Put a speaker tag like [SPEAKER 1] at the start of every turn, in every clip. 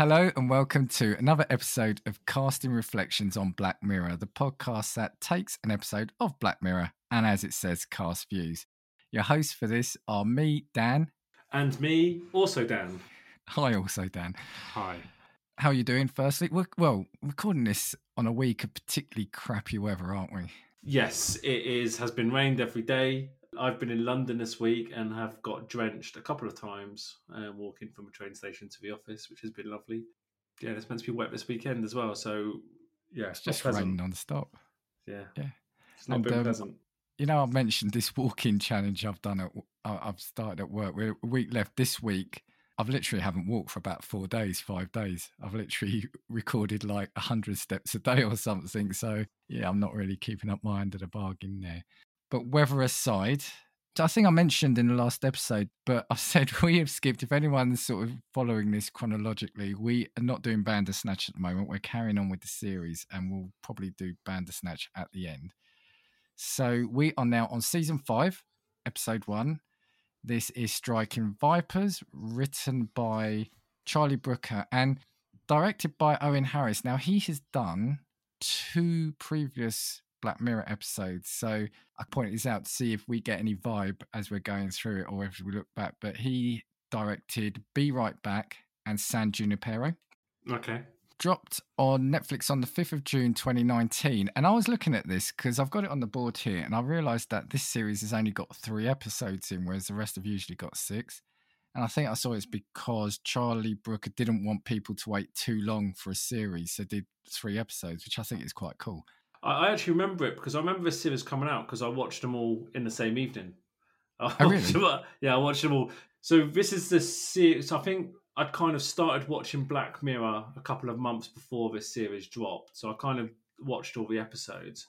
[SPEAKER 1] Hello and welcome to another episode of Casting Reflections on Black Mirror, the podcast that takes an episode of Black Mirror and, as it says, cast views. Your hosts for this are me, Dan.
[SPEAKER 2] And me, also Dan.
[SPEAKER 1] Hi, also Dan.
[SPEAKER 2] Hi.
[SPEAKER 1] How are you doing? Firstly, we're, well, recording this on a week of particularly crappy weather, aren't we?
[SPEAKER 2] Yes, it is. Has been rained every day. I've been in London this week and have got drenched a couple of times uh, walking from a train station to the office, which has been lovely. Yeah, it's meant to be wet this weekend as well. So, yeah,
[SPEAKER 1] it's just raining non-stop.
[SPEAKER 2] Yeah,
[SPEAKER 1] yeah,
[SPEAKER 2] it's not and, been um, pleasant.
[SPEAKER 1] You know, I've mentioned this walking challenge I've done at I've started at work. We're a week left this week. I've literally haven't walked for about four days, five days. I've literally recorded like hundred steps a day or something. So yeah, I'm not really keeping up my end of the bargain there. But weather aside, I think I mentioned in the last episode, but I said we have skipped. If anyone's sort of following this chronologically, we are not doing Bandersnatch at the moment. We're carrying on with the series, and we'll probably do Bandersnatch at the end. So we are now on season five, episode one. This is Striking Vipers, written by Charlie Brooker and directed by Owen Harris. Now he has done two previous Black Mirror episodes. So I point this out to see if we get any vibe as we're going through it or if we look back. But he directed Be Right Back and San Junipero.
[SPEAKER 2] Okay.
[SPEAKER 1] Dropped on Netflix on the 5th of June 2019. And I was looking at this because I've got it on the board here and I realized that this series has only got three episodes in, whereas the rest have usually got six. And I think I saw it's mm. because Charlie Brooker didn't want people to wait too long for a series, so did three episodes, which I think is quite cool.
[SPEAKER 2] I, I actually remember it because I remember the series coming out because I watched them all in the same evening.
[SPEAKER 1] I oh, really?
[SPEAKER 2] Them, yeah, I watched them all. So this is the series. I think I'd kind of started watching Black Mirror a couple of months before this series dropped. So I kind of watched all the episodes.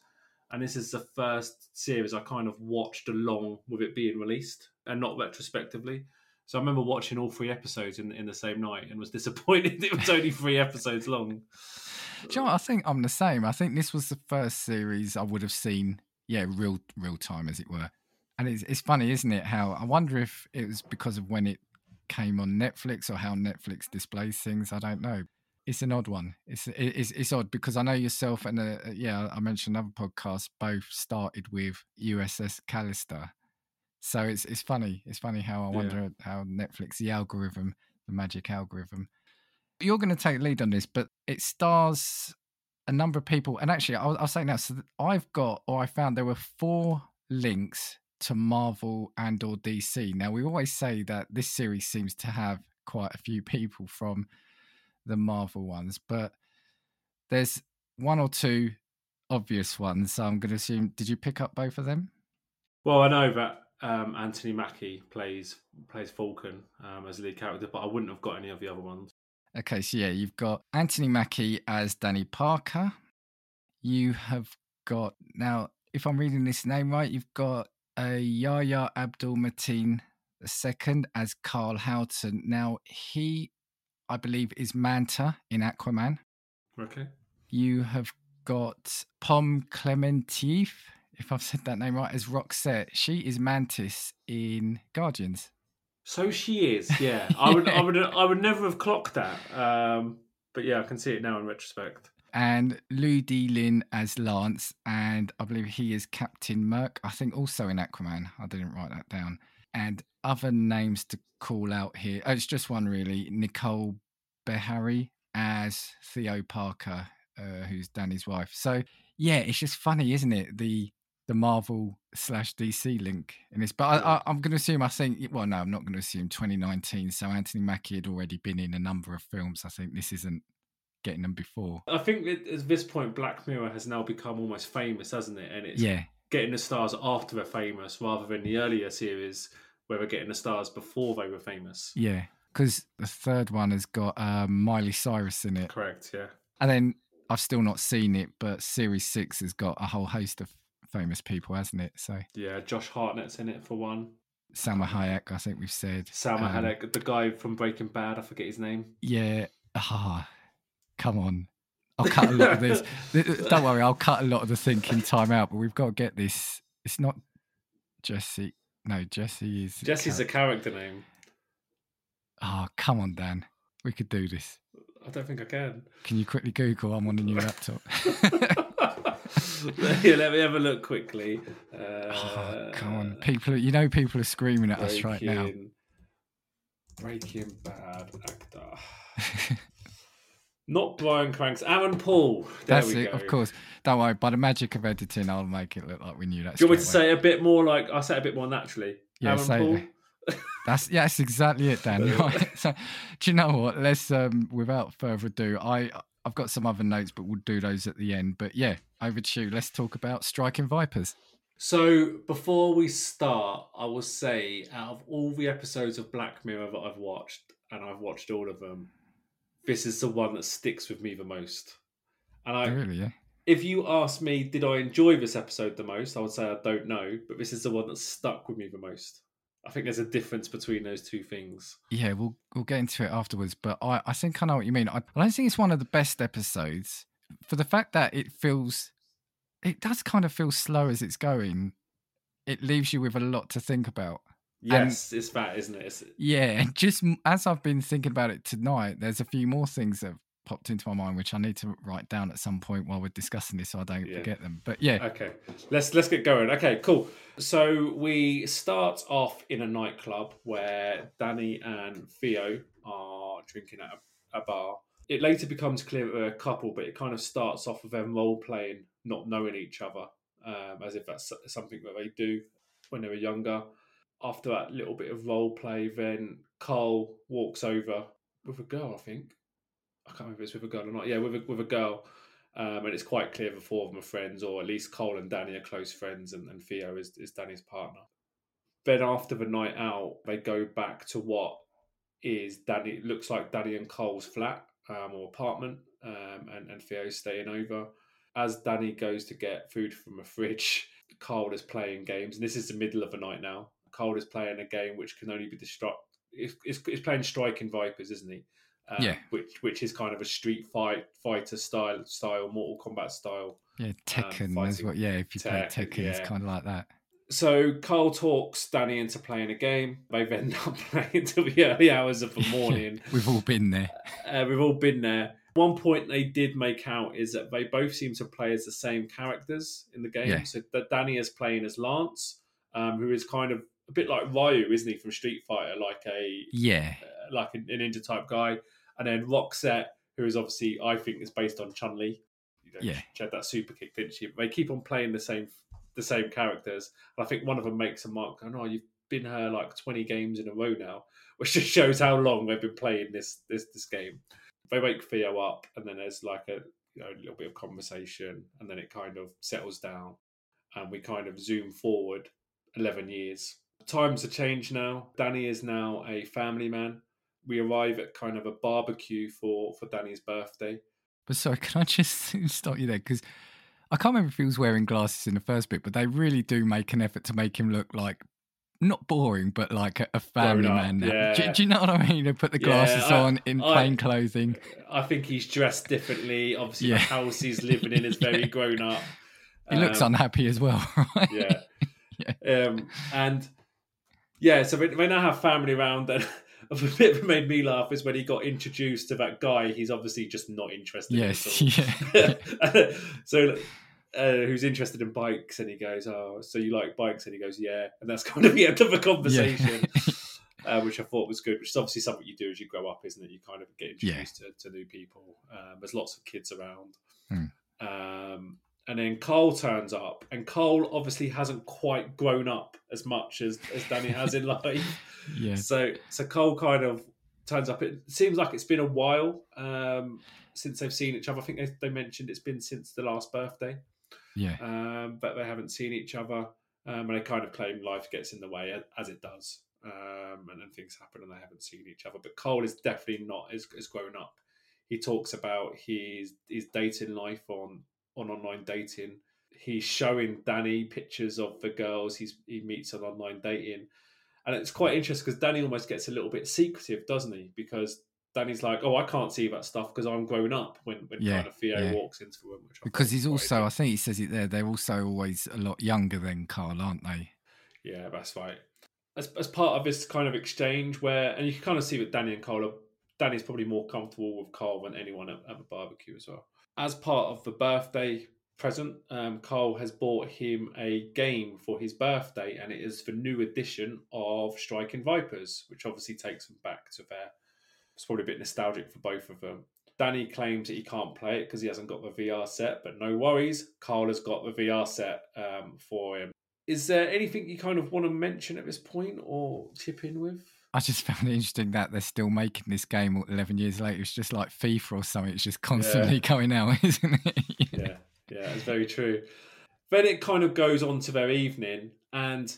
[SPEAKER 2] And this is the first series I kind of watched along with it being released and not retrospectively. So I remember watching all three episodes in, in the same night and was disappointed it was only three episodes long.
[SPEAKER 1] Do you know I think I'm the same. I think this was the first series I would have seen, yeah, real real time as it were. And it's it's funny, isn't it? How I wonder if it was because of when it came on Netflix or how Netflix displays things. I don't know. It's an odd one. It's it's, it's odd because I know yourself and uh, yeah, I mentioned another podcast. both started with USS Callister. So it's it's funny. It's funny how I wonder yeah. how Netflix, the algorithm, the magic algorithm, you're going to take lead on this, but it stars a number of people. And actually, I'll, I'll say now, so I've got, or I found there were four links to Marvel and or DC. Now, we always say that this series seems to have quite a few people from the Marvel ones, but there's one or two obvious ones. So I'm going to assume, did you pick up both of them?
[SPEAKER 2] Well, I know that um, Anthony Mackie plays plays Falcon um, as a lead character, but I wouldn't have got any of the other ones.
[SPEAKER 1] Okay, so yeah, you've got Anthony Mackie as Danny Parker. You have got now, if I'm reading this name right, you've got a uh, Yahya Abdul Mateen II as Carl Houghton. Now he, I believe, is Manta in Aquaman.
[SPEAKER 2] Okay.
[SPEAKER 1] You have got Pom Klementieff, if I've said that name right, as Roxette. She is Mantis in Guardians.
[SPEAKER 2] So she is, yeah. I would, I would, I would never have clocked that. Um, but yeah, I can see it now in retrospect.
[SPEAKER 1] And Ludi Lin as Lance, and I believe he is Captain Murk. I think also in Aquaman. I didn't write that down. And other names to call out here. Oh, it's just one really. Nicole Beharie as Theo Parker, uh, who's Danny's wife. So yeah, it's just funny, isn't it? The the Marvel slash DC link in this. But I, am going to assume, I think, well, no, I'm not going to assume 2019. So Anthony Mackie had already been in a number of films. I think this isn't getting them before.
[SPEAKER 2] I think at this point, Black Mirror has now become almost famous, hasn't it? And it's yeah. getting the stars after they're famous rather than the earlier series where we're getting the stars before they were famous.
[SPEAKER 1] Yeah. Because the third one has got um, Miley Cyrus in it.
[SPEAKER 2] Correct, yeah.
[SPEAKER 1] And then I've still not seen it, but Series 6 has got a whole host of famous people, hasn't it? So
[SPEAKER 2] yeah, Josh Hartnett's in it for one.
[SPEAKER 1] Salma Hayek, I think we've said.
[SPEAKER 2] Salma um, Hayek, the guy from Breaking Bad, I forget his name.
[SPEAKER 1] Yeah, ah, come on. I'll cut a lot of this. Don't worry, I'll cut a lot of the thinking time out. But we've got to get this. It's not Jesse. No, Jesse is.
[SPEAKER 2] Jesse's a character name.
[SPEAKER 1] Oh, come on, Dan. We could do this.
[SPEAKER 2] I don't think I can.
[SPEAKER 1] Can you quickly Google? I'm on a new laptop.
[SPEAKER 2] yeah, let me have a look quickly. Uh,
[SPEAKER 1] oh, come on, people! You know, people are screaming at us right now.
[SPEAKER 2] Breaking Bad actor. Not Bryan Cranks, Aaron Paul. There
[SPEAKER 1] That's it,
[SPEAKER 2] go.
[SPEAKER 1] of course. Don't worry. By the magic of editing, I'll make it look like we knew that.
[SPEAKER 2] Do you want me to say a bit more like I say a bit more naturally?
[SPEAKER 1] Yeah,
[SPEAKER 2] Aaron Paul.
[SPEAKER 1] That's yeah, that's exactly it, Dan. Right. So, do you know what? Let's um, without further ado, I I've got some other notes, but we'll do those at the end. But yeah, over to you. Let's talk about striking vipers.
[SPEAKER 2] So before we start, I will say out of all the episodes of Black Mirror that I've watched, and I've watched all of them, this is the one that sticks with me the most. And I
[SPEAKER 1] really, yeah.
[SPEAKER 2] if you ask me, did I enjoy this episode the most? I would say I don't know, but this is the one that stuck with me the most. I think there's a difference between those two things.
[SPEAKER 1] Yeah, we'll we'll get into it afterwards. But I, I think I know what you mean. I, I don't think it's one of the best episodes for the fact that it feels it does kind of feel slow as it's going. It leaves you with a lot to think about.
[SPEAKER 2] Yes, it's that, isn't it? It's,
[SPEAKER 1] Yeah, and just as I've been thinking about it tonight, there's a few more things that popped into my mind which I need to write down at some point while we're discussing this so I don't
[SPEAKER 2] Yeah.
[SPEAKER 1] forget them. But yeah,
[SPEAKER 2] Okay, let's let's get going. Okay, cool. So we start off in a nightclub where Danny and Theo are drinking at a, a bar. It later becomes clear that they're a couple, but it kind of starts off with them role playing, not knowing each other, um, as if that's something that they do when they were younger. After that little bit of role play, then Carl walks over with a girl. I think I can't remember if it's with a girl or not. Yeah, with a, with a girl. Um, and it's quite clear the four of them are friends, or at least Cole and Danny are close friends, and, and Theo is, is Danny's partner. Then after the night out, they go back to what is Danny looks like Danny and Cole's flat um, or apartment, um, and and Theo's staying over. As Danny goes to get food from a fridge, Cole is playing games, and this is the middle of the night now. Cole is playing a game which can only be destruct. It's, it's, it's playing Striking Vipers, isn't he? Um,
[SPEAKER 1] Yeah.
[SPEAKER 2] Which which is kind of a street fight fighter style style, Mortal Kombat style.
[SPEAKER 1] yeah, Tekken is what. Yeah, if you play
[SPEAKER 2] Tekken,
[SPEAKER 1] Tekken, it's kind of like that.
[SPEAKER 2] So Carl talks Danny into playing a game. They've ended up playing until the early hours of the morning.
[SPEAKER 1] We've all been there.
[SPEAKER 2] Uh, we've all been there. One point they did make out is that they both seem to play as the same characters in the game.
[SPEAKER 1] Yeah.
[SPEAKER 2] So that Danny is playing as Lance, um, who is kind of a bit like Ryu, isn't he, from Street Fighter, like a
[SPEAKER 1] Yeah,
[SPEAKER 2] uh, like a, a ninja type guy. And then Roxette, who is obviously I think is based on Chun Li. You know,
[SPEAKER 1] Yeah.
[SPEAKER 2] she had that super kick, didn't she? They keep on playing the same the same characters. And I think one of them makes a mark. I know oh, you've been her like twenty games in a row now, which just shows how long they've been playing this this this game. They wake Theo up, and then there's like a you know a little bit of conversation, and then it kind of settles down, and we kind of zoom forward eleven years. Times have changed now. Danny is now a family man. We arrive at kind of a barbecue for for Danny's birthday.
[SPEAKER 1] but sorry, can I just stop you there because I can't remember if he was wearing glasses in the first bit, but they really do make an effort to make him look like not boring, but like a, a family man. Now. Do,
[SPEAKER 2] yeah.
[SPEAKER 1] do you know what I mean? They put the
[SPEAKER 2] Yeah,
[SPEAKER 1] glasses
[SPEAKER 2] I-
[SPEAKER 1] on in
[SPEAKER 2] I-
[SPEAKER 1] plain clothing.
[SPEAKER 2] I think he's dressed differently. Obviously,
[SPEAKER 1] Yeah.
[SPEAKER 2] the house he's living in is very
[SPEAKER 1] Yeah.
[SPEAKER 2] grown up.
[SPEAKER 1] He looks
[SPEAKER 2] Um,
[SPEAKER 1] unhappy as well, right?
[SPEAKER 2] yeah. Um, and yeah, so when, when I have family around, then a bit that made me laugh is when he got introduced to that guy. He's obviously just not interested.
[SPEAKER 1] Yes, yeah.
[SPEAKER 2] so. Uh, who's interested in bikes and he goes oh so you like bikes and he goes yeah and that's kind of the end of the conversation uh, which I thought was good which is obviously something you do as you grow up isn't it you kind of get
[SPEAKER 1] Yeah.
[SPEAKER 2] introduced to, to new people um, there's lots of kids around
[SPEAKER 1] Hmm.
[SPEAKER 2] um, and then Cole turns up, and Cole obviously hasn't quite grown up as much as, as Danny has in life.
[SPEAKER 1] yeah.
[SPEAKER 2] So, so Cole kind of turns up. It seems like it's been a while um, since they've seen each other. I think they, they mentioned it's been since the last birthday,
[SPEAKER 1] Yeah.
[SPEAKER 2] um, but they haven't seen each other. Um, and they kind of claim life gets in the way as, it does, um, and then things happen, and they haven't seen each other. But Cole is definitely not as, as grown up. He talks about his his dating life on on online dating. He's showing Danny pictures of the girls he's, he meets on online dating, and it's quite interesting because Danny almost gets a little bit secretive, doesn't he? Because Danny's like, "Oh, I can't see that stuff because I'm grown up." When when
[SPEAKER 1] Yeah,
[SPEAKER 2] kind of Theo
[SPEAKER 1] yeah.
[SPEAKER 2] walks into the room, which
[SPEAKER 1] Because he's also, I think he says it there, they're also always a lot younger than Carl, aren't they?
[SPEAKER 2] Yeah, that's right. As, as part of this kind of exchange where, and you can kind of see that Danny and Cole are Danny's probably more comfortable with Carl than anyone at, at the barbecue as well. As part of the birthday present, um, Carl has bought him a game for his birthday, and it is the new edition of Striking Vipers, which obviously takes them back to their. It's probably a bit nostalgic for both of them. Danny claims that he can't play it because he hasn't got the VR set, but no worries. Carl has got the VR set um, for him. Is there anything you kind of want to mention at this point or chip in with?
[SPEAKER 1] I just found it interesting that they're still making this game 11 years later. It's just like FIFA or something. It's just constantly yeah. going out, isn't it?
[SPEAKER 2] yeah, yeah, it's very true. Then it kind of goes on to their evening, and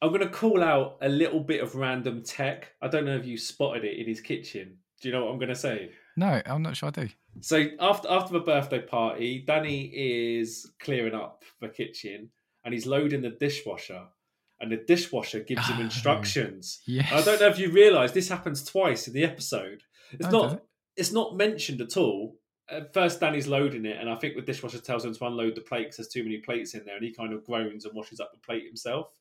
[SPEAKER 2] I'm going to call out a little bit of random tech. I don't know if you spotted it in his kitchen. Do you know what I'm going to say?
[SPEAKER 1] No, I'm not sure I do.
[SPEAKER 2] So after after the birthday party, Danny is clearing up the kitchen and he's loading the dishwasher and the dishwasher gives him oh, instructions.
[SPEAKER 1] yes.
[SPEAKER 2] I don't know if you realise this happens twice in the episode. It's
[SPEAKER 1] Oh,
[SPEAKER 2] not it's not mentioned at all. At first, Danny's loading it, and I think the dishwasher tells him to unload the plate 'cause there's too many plates in there, and he kind of groans and washes up the plate himself.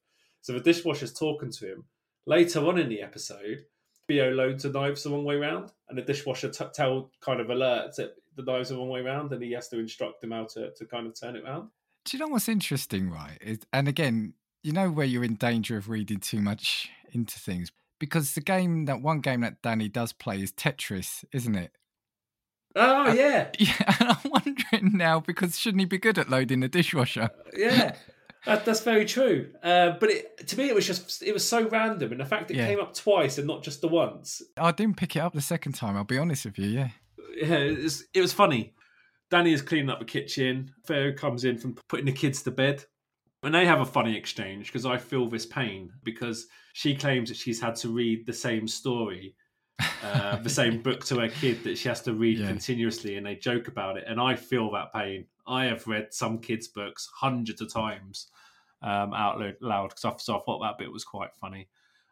[SPEAKER 2] So the dishwasher's talking to him. Later on in the episode, Theo loads the knives the wrong way round, and the dishwasher t- tell kind of alerts that the knives are the wrong way round, and he has to instruct him how to, to kind of turn it round.
[SPEAKER 1] Do you know what's interesting, right? Is, and again, you know where you're in danger of reading too much into things because the game that one game that Danny does play is Tetris, isn't it?
[SPEAKER 2] Oh
[SPEAKER 1] Uh,
[SPEAKER 2] yeah,
[SPEAKER 1] Yeah, and I'm wondering now because shouldn't he be good at loading the dishwasher?
[SPEAKER 2] yeah. That, that's very true. Uh, but it, to me, it was just it was so random, and the fact it
[SPEAKER 1] Yeah.
[SPEAKER 2] came up twice and not just the once,
[SPEAKER 1] I didn't pick it up the second time. I'll be honest with you. Yeah,
[SPEAKER 2] yeah, it was, it was funny. Danny is cleaning up the kitchen. Theo comes in from putting the kids to bed. And they have a funny exchange because I feel this pain because she claims that she's had to read the same story, uh, the same book to her kid that she has to read
[SPEAKER 1] Yeah.
[SPEAKER 2] continuously, and they joke about it. And I feel that pain. I have read some kids' books hundreds of times um, out loud because I, so I thought that bit was quite funny.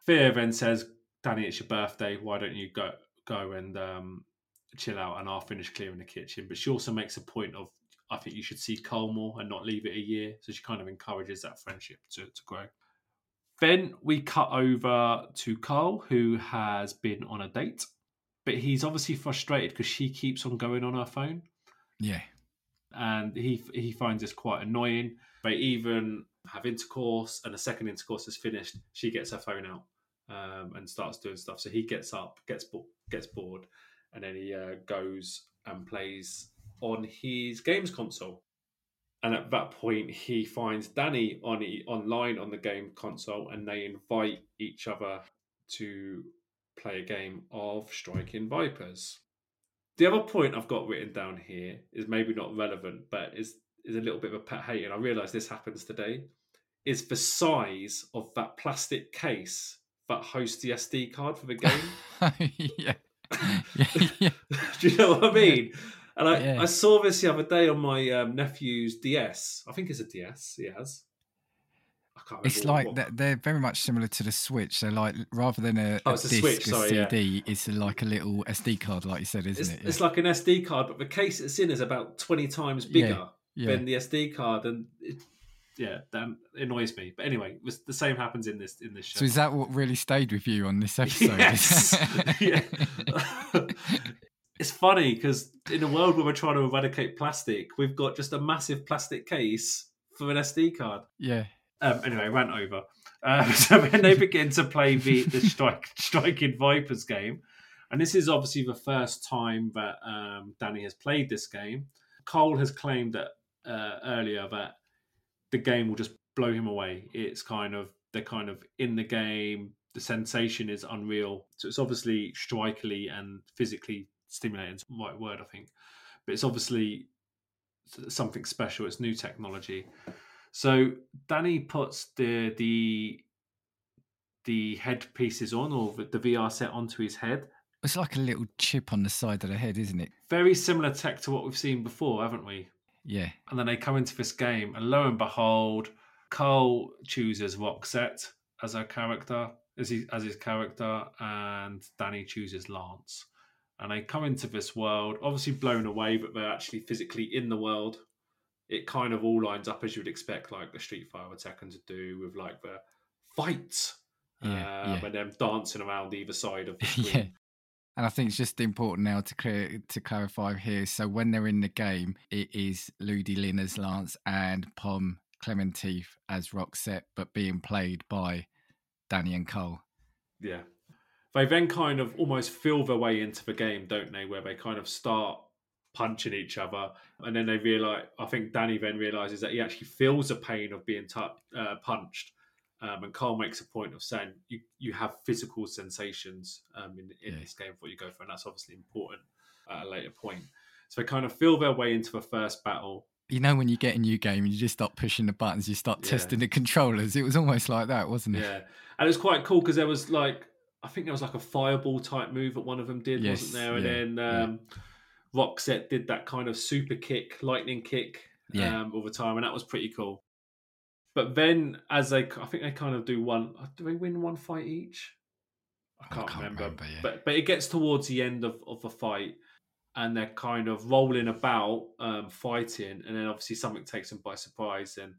[SPEAKER 2] Theo then says, "Danny, it's your birthday. Why don't you go go and um, chill out and I'll finish clearing the kitchen. But she also makes a point of, I think you should see Cole more and not leave it a year. So she kind of encourages that friendship to, to grow. Then we cut over to Carl, who has been on a date, but he's obviously frustrated because she keeps on going on her phone,
[SPEAKER 1] yeah.
[SPEAKER 2] and he he finds this quite annoying. They even have intercourse, and the second intercourse is finished, she gets her phone out um, and starts doing stuff. So he gets up, gets bo- gets bored, and then he uh, goes and plays on his games console. And at that point, he finds Danny on online on the game console, and they invite each other to play a game of Striking Vipers. The other point I've got written down here is maybe not relevant, but is is a little bit of a pet hate, and I realise this happens today. Is the size of that plastic case that hosts the SD card for the game?
[SPEAKER 1] yeah. yeah, yeah.
[SPEAKER 2] Do you know what I mean? And I,
[SPEAKER 1] Yeah.
[SPEAKER 2] I saw this the other day on my um, nephew's DS. I think it's a DS he has. I can't remember
[SPEAKER 1] It's like
[SPEAKER 2] what-
[SPEAKER 1] they're, very much similar to the Switch. They're like rather than a,
[SPEAKER 2] Oh,
[SPEAKER 1] a
[SPEAKER 2] it's a
[SPEAKER 1] disc,
[SPEAKER 2] Switch,
[SPEAKER 1] a
[SPEAKER 2] sorry, yeah.
[SPEAKER 1] CD, it's like a little SD card, like you said, isn't
[SPEAKER 2] it's,
[SPEAKER 1] it?
[SPEAKER 2] it's like an SD card, but the case it's in is about 20 times bigger
[SPEAKER 1] yeah.
[SPEAKER 2] than the SD card. And it, yeah, that annoys me. But anyway, was, the same happens in this in this show.
[SPEAKER 1] So is that what really stayed with you on this episode?
[SPEAKER 2] Yes. yeah. it's funny because in a world where we're trying to eradicate plastic, we've got just a massive plastic case for an SD card.
[SPEAKER 1] yeah.
[SPEAKER 2] Um, anyway, rant over. Um, so then they begin to play the, the strike, striking Vipers game. And this is obviously the first time that um, Danny has played this game. Cole has claimed that uh, earlier that the game will just blow him away. It's kind of they're kind of in the game. The sensation is unreal. So it's obviously strikily and physically stimulating. It's the right word, I think. But it's obviously something special. It's new technology. So Danny puts the the the headpieces on or the VR set onto his head.
[SPEAKER 1] It's like a little chip on the side of the head, isn't it?
[SPEAKER 2] Very similar tech to what we've seen before, haven't we?
[SPEAKER 1] Yeah.
[SPEAKER 2] And then they come into this game, and lo and behold, Cole chooses Roxette as her character, as he, as his character, and Danny chooses Lance. And they come into this world, obviously blown away, but they're actually physically in the world. It kind of all lines up as you would expect, like the Street Fighter Tekken to do, with like the fight,
[SPEAKER 1] Yeah,
[SPEAKER 2] uh,
[SPEAKER 1] yeah.
[SPEAKER 2] and them dancing around either side of the screen.
[SPEAKER 1] yeah. And I think it's just important now to clear to clarify here. So when they're in the game, it is Ludi Lin as Lance and Pom Klementieff as Roxette, but being played by Danny and Cole.
[SPEAKER 2] Yeah. They then kind of almost feel their way into the game, don't they? Where they kind of start punching each other, and then they realize. I think Danny then realizes that he actually feels the pain of being t- uh, punched, um, and Carl makes a point of saying you you have physical sensations um, in, in yeah. this game before you go for, and that's obviously important at a later point. So they kind of feel their way into the first battle.
[SPEAKER 1] You know, when you get a new game and you just start pushing the buttons, you start yeah. testing the controllers. It was almost like that, wasn't it?
[SPEAKER 2] Yeah, and it was quite cool because there was like I think there was like a fireball type move that one of them did, yes, wasn't there? And yeah, then um, yeah. Roxette did that kind of super kick, lightning kick yeah. um, all the time, and that was pretty cool. But then, as they, I think they kind of do one. Do they win one fight each? I can't, I can't remember. remember yeah. But but it gets towards the end of, of the fight, and they're kind of rolling about, um, fighting, and then obviously something takes them by surprise, and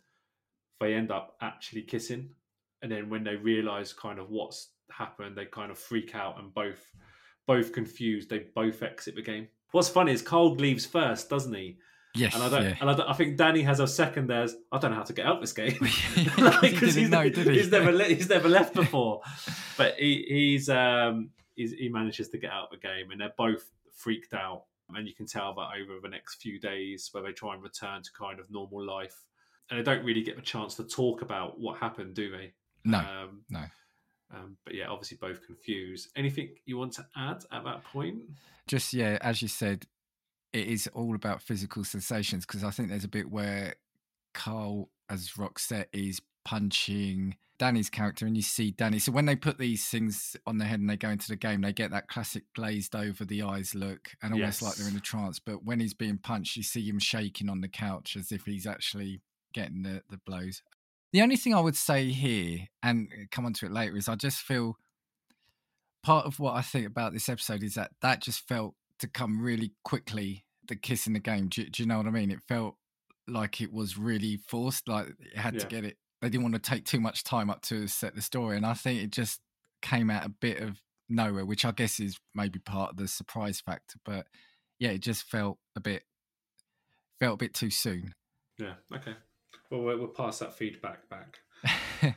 [SPEAKER 2] they end up actually kissing. And then when they realise kind of what's happened, they kind of freak out and both both confused. They both exit the game. What's funny is Cole leaves first, doesn't he?
[SPEAKER 1] Yes,
[SPEAKER 2] and I don't,
[SPEAKER 1] yeah.
[SPEAKER 2] and I, don't, I, think Danny has a second. There's, I don't know how to get out of this game because he's, know, he? he's never he's never left before, but he, he's um he's, he manages to get out of the game, and they're both freaked out, and you can tell that over the next few days where they try and return to kind of normal life, and they don't really get the chance to talk about what happened, do they?
[SPEAKER 1] No, um, no.
[SPEAKER 2] Um, but yeah, obviously both confused. Anything you want to add at that point?
[SPEAKER 1] Just yeah, as you said, it is all about physical sensations because I think there's a bit where Carl as Roxette is punching Danny's character, and you see Danny. So when they put these things on their head and they go into the game, they get that classic glazed over the eyes look, and almost yes. like they're in a trance. But when he's being punched, you see him shaking on the couch as if he's actually getting the, the blows. The only thing I would say here, and uh, come on to it later, is I just feel part of what I think about this episode is that that just felt to come really quickly. The kiss in the game. Do, do you know what I mean? It felt like it was really forced. Like it had yeah. to get it. They didn't want to take too much time up to set the story, and I think it just came out a bit of nowhere, which I guess is maybe part of the surprise factor. But yeah, it just felt a bit felt a bit too soon.
[SPEAKER 2] Yeah. Okay. Well, we'll pass that feedback back.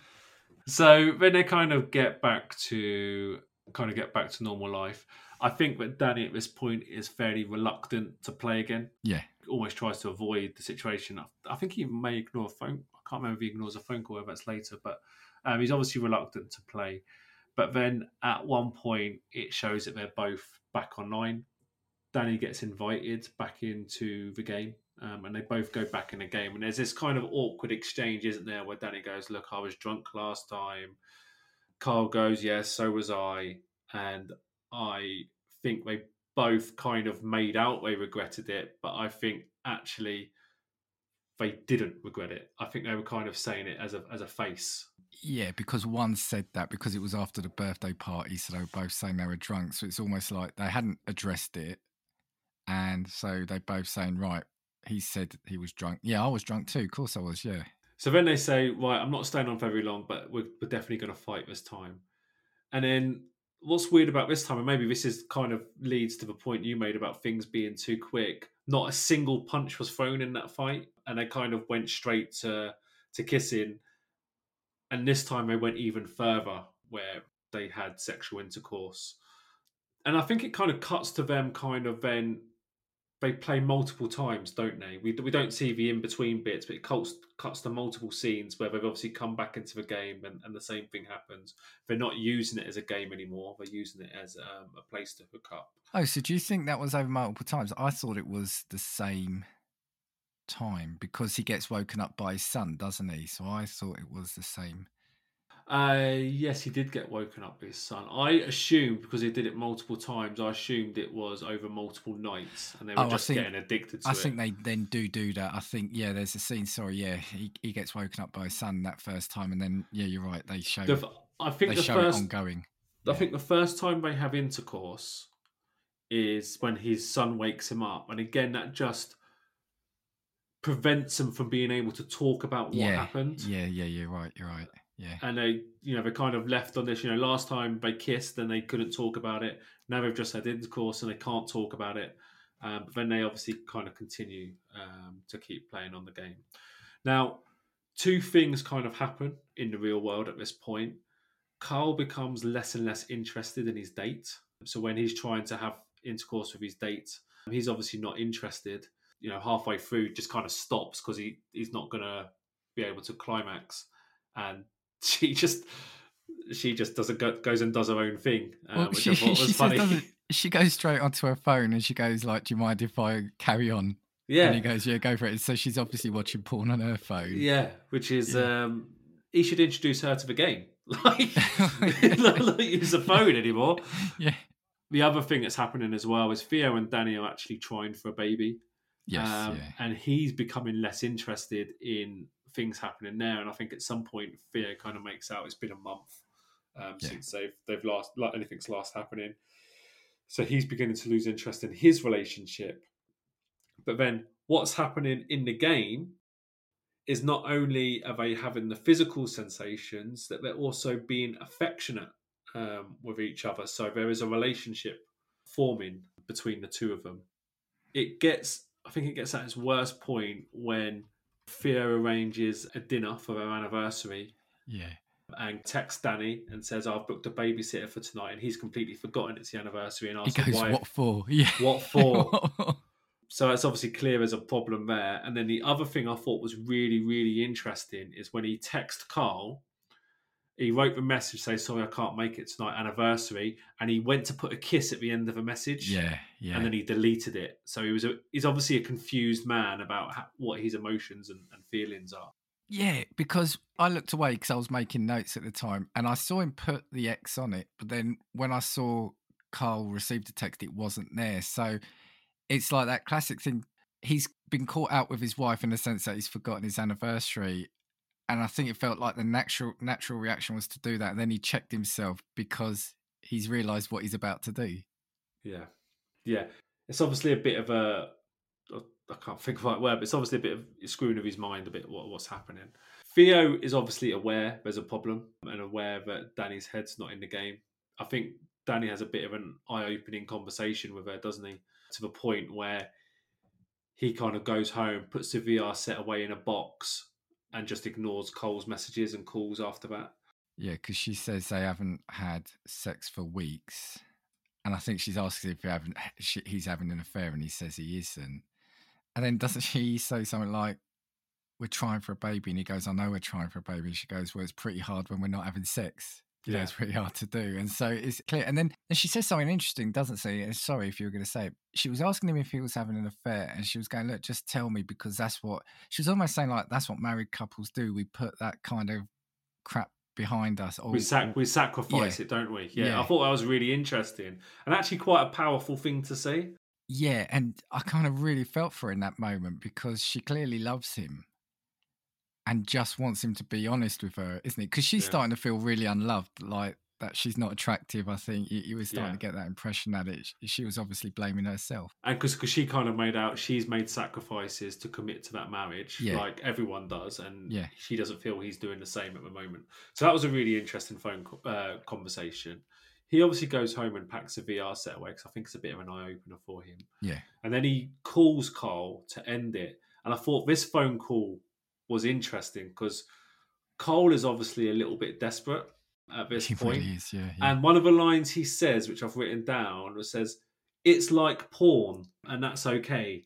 [SPEAKER 2] so then they kind of get back to kind of get back to normal life. I think that Danny at this point is fairly reluctant to play again.
[SPEAKER 1] Yeah,
[SPEAKER 2] almost tries to avoid the situation. I think he may ignore a phone. I can't remember if he ignores a phone call if that's later, but um, he's obviously reluctant to play. But then at one point, it shows that they're both back online. Danny gets invited back into the game um, and they both go back in the game. And there's this kind of awkward exchange, isn't there, where Danny goes, Look, I was drunk last time. Carl goes, Yes, so was I. And I think they both kind of made out they regretted it, but I think actually they didn't regret it. I think they were kind of saying it as a as a face.
[SPEAKER 1] Yeah, because one said that because it was after the birthday party, so they were both saying they were drunk. So it's almost like they hadn't addressed it, and so they both saying, right, he said he was drunk. Yeah, I was drunk too. Of course I was. Yeah.
[SPEAKER 2] So then they say, right, I'm not staying on very long, but we're, we're definitely going to fight this time. And then what's weird about this time, and maybe this is kind of leads to the point you made about things being too quick. Not a single punch was thrown in that fight, and they kind of went straight to to kissing. And this time they went even further, where they had sexual intercourse. And I think it kind of cuts to them kind of then they play multiple times, don't they? We, we don't see the in between bits, but it cuts, cuts to multiple scenes where they've obviously come back into the game and, and the same thing happens. They're not using it as a game anymore, they're using it as um, a place to hook up.
[SPEAKER 1] Oh, so do you think that was over multiple times? I thought it was the same time because he gets woken up by his son, doesn't he? So I thought it was the same.
[SPEAKER 2] Uh, yes, he did get woken up by his son. I assumed because he did it multiple times. I assumed it was over multiple nights, and they were oh, just think, getting addicted to
[SPEAKER 1] I
[SPEAKER 2] it.
[SPEAKER 1] think they then do do that. I think yeah, there's a scene. Sorry, yeah, he, he gets woken up by his son that first time, and then yeah, you're right. They show. The, I think they the show first, it ongoing.
[SPEAKER 2] I yeah. think the first time they have intercourse is when his son wakes him up, and again that just prevents him from being able to talk about what
[SPEAKER 1] yeah,
[SPEAKER 2] happened.
[SPEAKER 1] Yeah, yeah, you're right. You're right Yeah.
[SPEAKER 2] and they you know they're kind of left on this you know last time they kissed and they couldn't talk about it. Now they've just had intercourse and they can't talk about it. Um, but then they obviously kind of continue um, to keep playing on the game. Now two things kind of happen in the real world at this point. Carl becomes less and less interested in his date. So when he's trying to have intercourse with his date he's obviously not interested. You know halfway through just kind of stops because he, he's not going to be able to climax and she just she just doesn't go, goes and does her own thing, uh,
[SPEAKER 1] Well,
[SPEAKER 2] which
[SPEAKER 1] she,
[SPEAKER 2] I thought was funny.
[SPEAKER 1] she goes straight onto her phone and she goes like, "Do you mind if I carry on?"
[SPEAKER 2] yeah,
[SPEAKER 1] And he goes, "Yeah, go for it." So she's obviously watching porn on her phone.
[SPEAKER 2] yeah, which is
[SPEAKER 1] Yeah.
[SPEAKER 2] um, he should introduce her to the game, like not, not use a phone anymore.
[SPEAKER 1] yeah.
[SPEAKER 2] The other thing that's happening as well is Theo and Danny are actually trying for a baby,
[SPEAKER 1] Yes.
[SPEAKER 2] um,
[SPEAKER 1] yeah.
[SPEAKER 2] and he's becoming less interested in things happening there. And I think at some point Theo kind of makes out it's been a month um,
[SPEAKER 1] Yeah.
[SPEAKER 2] since they've they've last like anything's last happening. So he's beginning to lose interest in his relationship. But then what's happening in the game is not only are they having the physical sensations, that they're also being affectionate um, with each other. So there is a relationship forming between the two of them. It gets, I think it gets at its worst point when Theo arranges a dinner for their anniversary
[SPEAKER 1] Yeah.
[SPEAKER 2] and texts Danny and says, I've booked a babysitter for tonight. And he's completely forgotten it's the anniversary and asks
[SPEAKER 1] goes,
[SPEAKER 2] why.
[SPEAKER 1] "What for?" Yeah.
[SPEAKER 2] What for? So it's obviously clear there's a problem there. And then the other thing I thought was really, really interesting is when he texts Carl, he wrote the message saying, Sorry, I can't make it tonight, anniversary. And he went to put a kiss at the end of a message.
[SPEAKER 1] yeah. Yeah.
[SPEAKER 2] And then he deleted it. So he was a, he's obviously a confused man about how, what his emotions and, and feelings are.
[SPEAKER 1] Yeah, because I looked away because I was making notes at the time and I saw him put the X on it. But then when I saw Carl receive the text, it wasn't there. So it's like that classic thing. He's been caught out with his wife in the sense that he's forgotten his anniversary. And I think it felt like the natural natural reaction was to do that. And then he checked himself because he's realised what he's about to do.
[SPEAKER 2] Yeah. Yeah. It's obviously a bit of a, uh, I can't think of the right word, but it's obviously a bit of screwing of his mind a bit what, what's happening. Theo is obviously aware there's a problem and aware that Danny's head's not in the game. I think Danny has a bit of an eye opening conversation with her, doesn't he? To the point where he kind of goes home, puts the VR set away in a box, and just ignores Cole's messages and calls after that.
[SPEAKER 1] Yeah, because she says they haven't had sex for weeks, and I think she's asking if he haven't, she, he's having an affair, and he says he isn't. And then doesn't she say something like, "We're trying for a baby," and he goes, "I know we're trying for a baby." And she goes, "Well, it's pretty hard when we're not having sex. You know,
[SPEAKER 2] Yeah.
[SPEAKER 1] it's pretty hard to do." And so it's clear. And then and she says something interesting, doesn't she? And sorry if you were going to say it. She was asking him if he was having an affair, and she was going, "Look, just tell me because that's what." She was almost saying like, "That's what married couples do. We put that kind of crap." behind us or
[SPEAKER 2] we sac- we sacrifice
[SPEAKER 1] Yeah.
[SPEAKER 2] it, don't we? Yeah,
[SPEAKER 1] Yeah.
[SPEAKER 2] I thought that was really interesting and actually quite a powerful thing to say.
[SPEAKER 1] Yeah, and I kind of really felt for her in that moment because she clearly loves him and just wants him to be honest with her, isn't it? Because she's
[SPEAKER 2] Yeah.
[SPEAKER 1] starting to feel really unloved, like that she's not attractive. I think you, you were starting
[SPEAKER 2] Yeah.
[SPEAKER 1] to get that impression that it, she was obviously blaming herself.
[SPEAKER 2] And because she kind of made out she's made sacrifices to commit to that marriage,
[SPEAKER 1] Yeah.
[SPEAKER 2] like everyone does, and
[SPEAKER 1] Yeah.
[SPEAKER 2] she doesn't feel he's doing the same at the moment. So that was a really interesting phone co- uh, conversation. He obviously goes home and packs a VR set away because I think it's a bit of an eye opener for him.
[SPEAKER 1] Yeah.
[SPEAKER 2] And then he calls Carl to end it. And I thought this phone call was interesting because Cole is obviously a little bit desperate at this
[SPEAKER 1] He
[SPEAKER 2] point.
[SPEAKER 1] really is, yeah. yeah.
[SPEAKER 2] And one of the lines he says, which I've written down, was says, "It's like porn, and that's okay."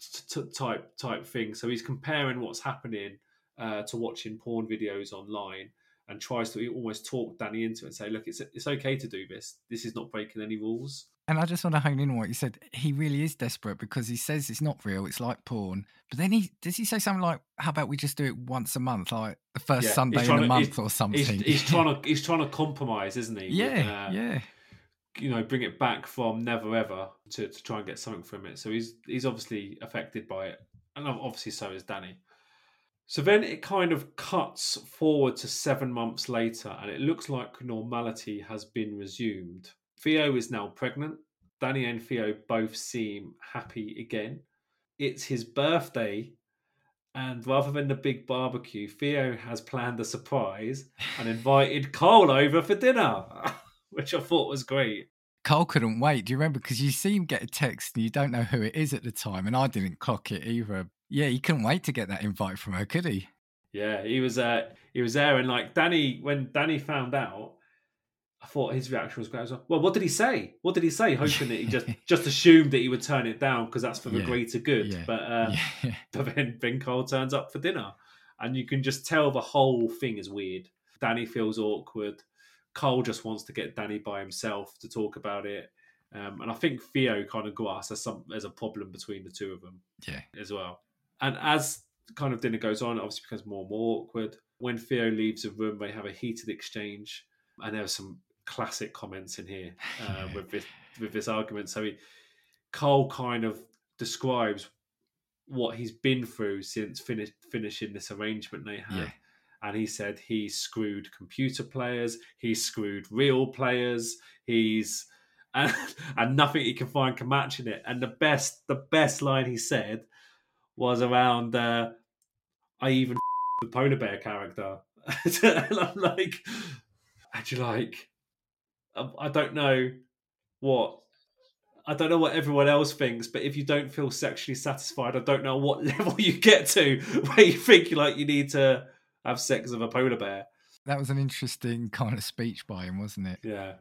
[SPEAKER 2] T- t- type type thing. So he's comparing what's happening uh, to watching porn videos online, and tries to almost talk Danny into it and say, "Look, it's it's okay to do this. This is not breaking any rules."
[SPEAKER 1] And I just want to hone in on what you said. He really is desperate because he says it's not real. It's like porn. But then he does he say something like, "How about we just do it once a month, like the first
[SPEAKER 2] Yeah,
[SPEAKER 1] Sunday in a
[SPEAKER 2] to-
[SPEAKER 1] month or something?"
[SPEAKER 2] He's, he's trying to he's trying to compromise, isn't he?
[SPEAKER 1] yeah,
[SPEAKER 2] uh,
[SPEAKER 1] yeah.
[SPEAKER 2] you know, bring it back from never ever to, to try and get something from it. So he's he's obviously affected by it, and obviously so is Danny. So then it kind of cuts forward to seven months later, and it looks like normality has been resumed. Theo is now pregnant. Danny and Theo both seem happy again. It's his birthday, And rather than the big barbecue, Theo has planned a surprise and invited Cole over for dinner, which I thought was great.
[SPEAKER 1] Cole couldn't wait. Do you remember? Because you see him get a text and you don't know who it is at the time, and I didn't clock it either. Yeah, he couldn't wait to get that invite from her, could he?
[SPEAKER 2] Yeah, he was. Uh, he was there, and like Danny, when Danny found out, I thought his reaction was great. as well. well, what did he say? What did he say? Hoping that he just just assumed that he would turn it down because that's for the
[SPEAKER 1] Yeah,
[SPEAKER 2] greater good.
[SPEAKER 1] yeah,
[SPEAKER 2] But uh,
[SPEAKER 1] Yeah.
[SPEAKER 2] but then Ben Cole turns up for dinner, and you can just tell the whole thing is weird. Danny feels awkward. Cole just wants to get Danny by himself to talk about it, um, and I think Theo kind of grasped as some as a problem between the two of them
[SPEAKER 1] Yeah.
[SPEAKER 2] as well. And as kind of dinner goes on, it obviously becomes more and more awkward. When Theo leaves the room, they have a heated exchange, and there are some classic comments in here uh, with this with this argument. So he, Cole kind of describes what he's been through since finish, finishing this arrangement they had.
[SPEAKER 1] Yeah.
[SPEAKER 2] And he said he screwed computer players, he screwed real players, he's and, and nothing he can find can match in it. And the best the best line he said was around uh, I even the polar bear character. and I'm like and you're like I, I don't know what I don't know what everyone else thinks, but if you don't feel sexually satisfied, I don't know what level you get to where you think like you need to have sex with a polar bear.
[SPEAKER 1] That was an interesting kind of speech by him, wasn't it?
[SPEAKER 2] Yeah.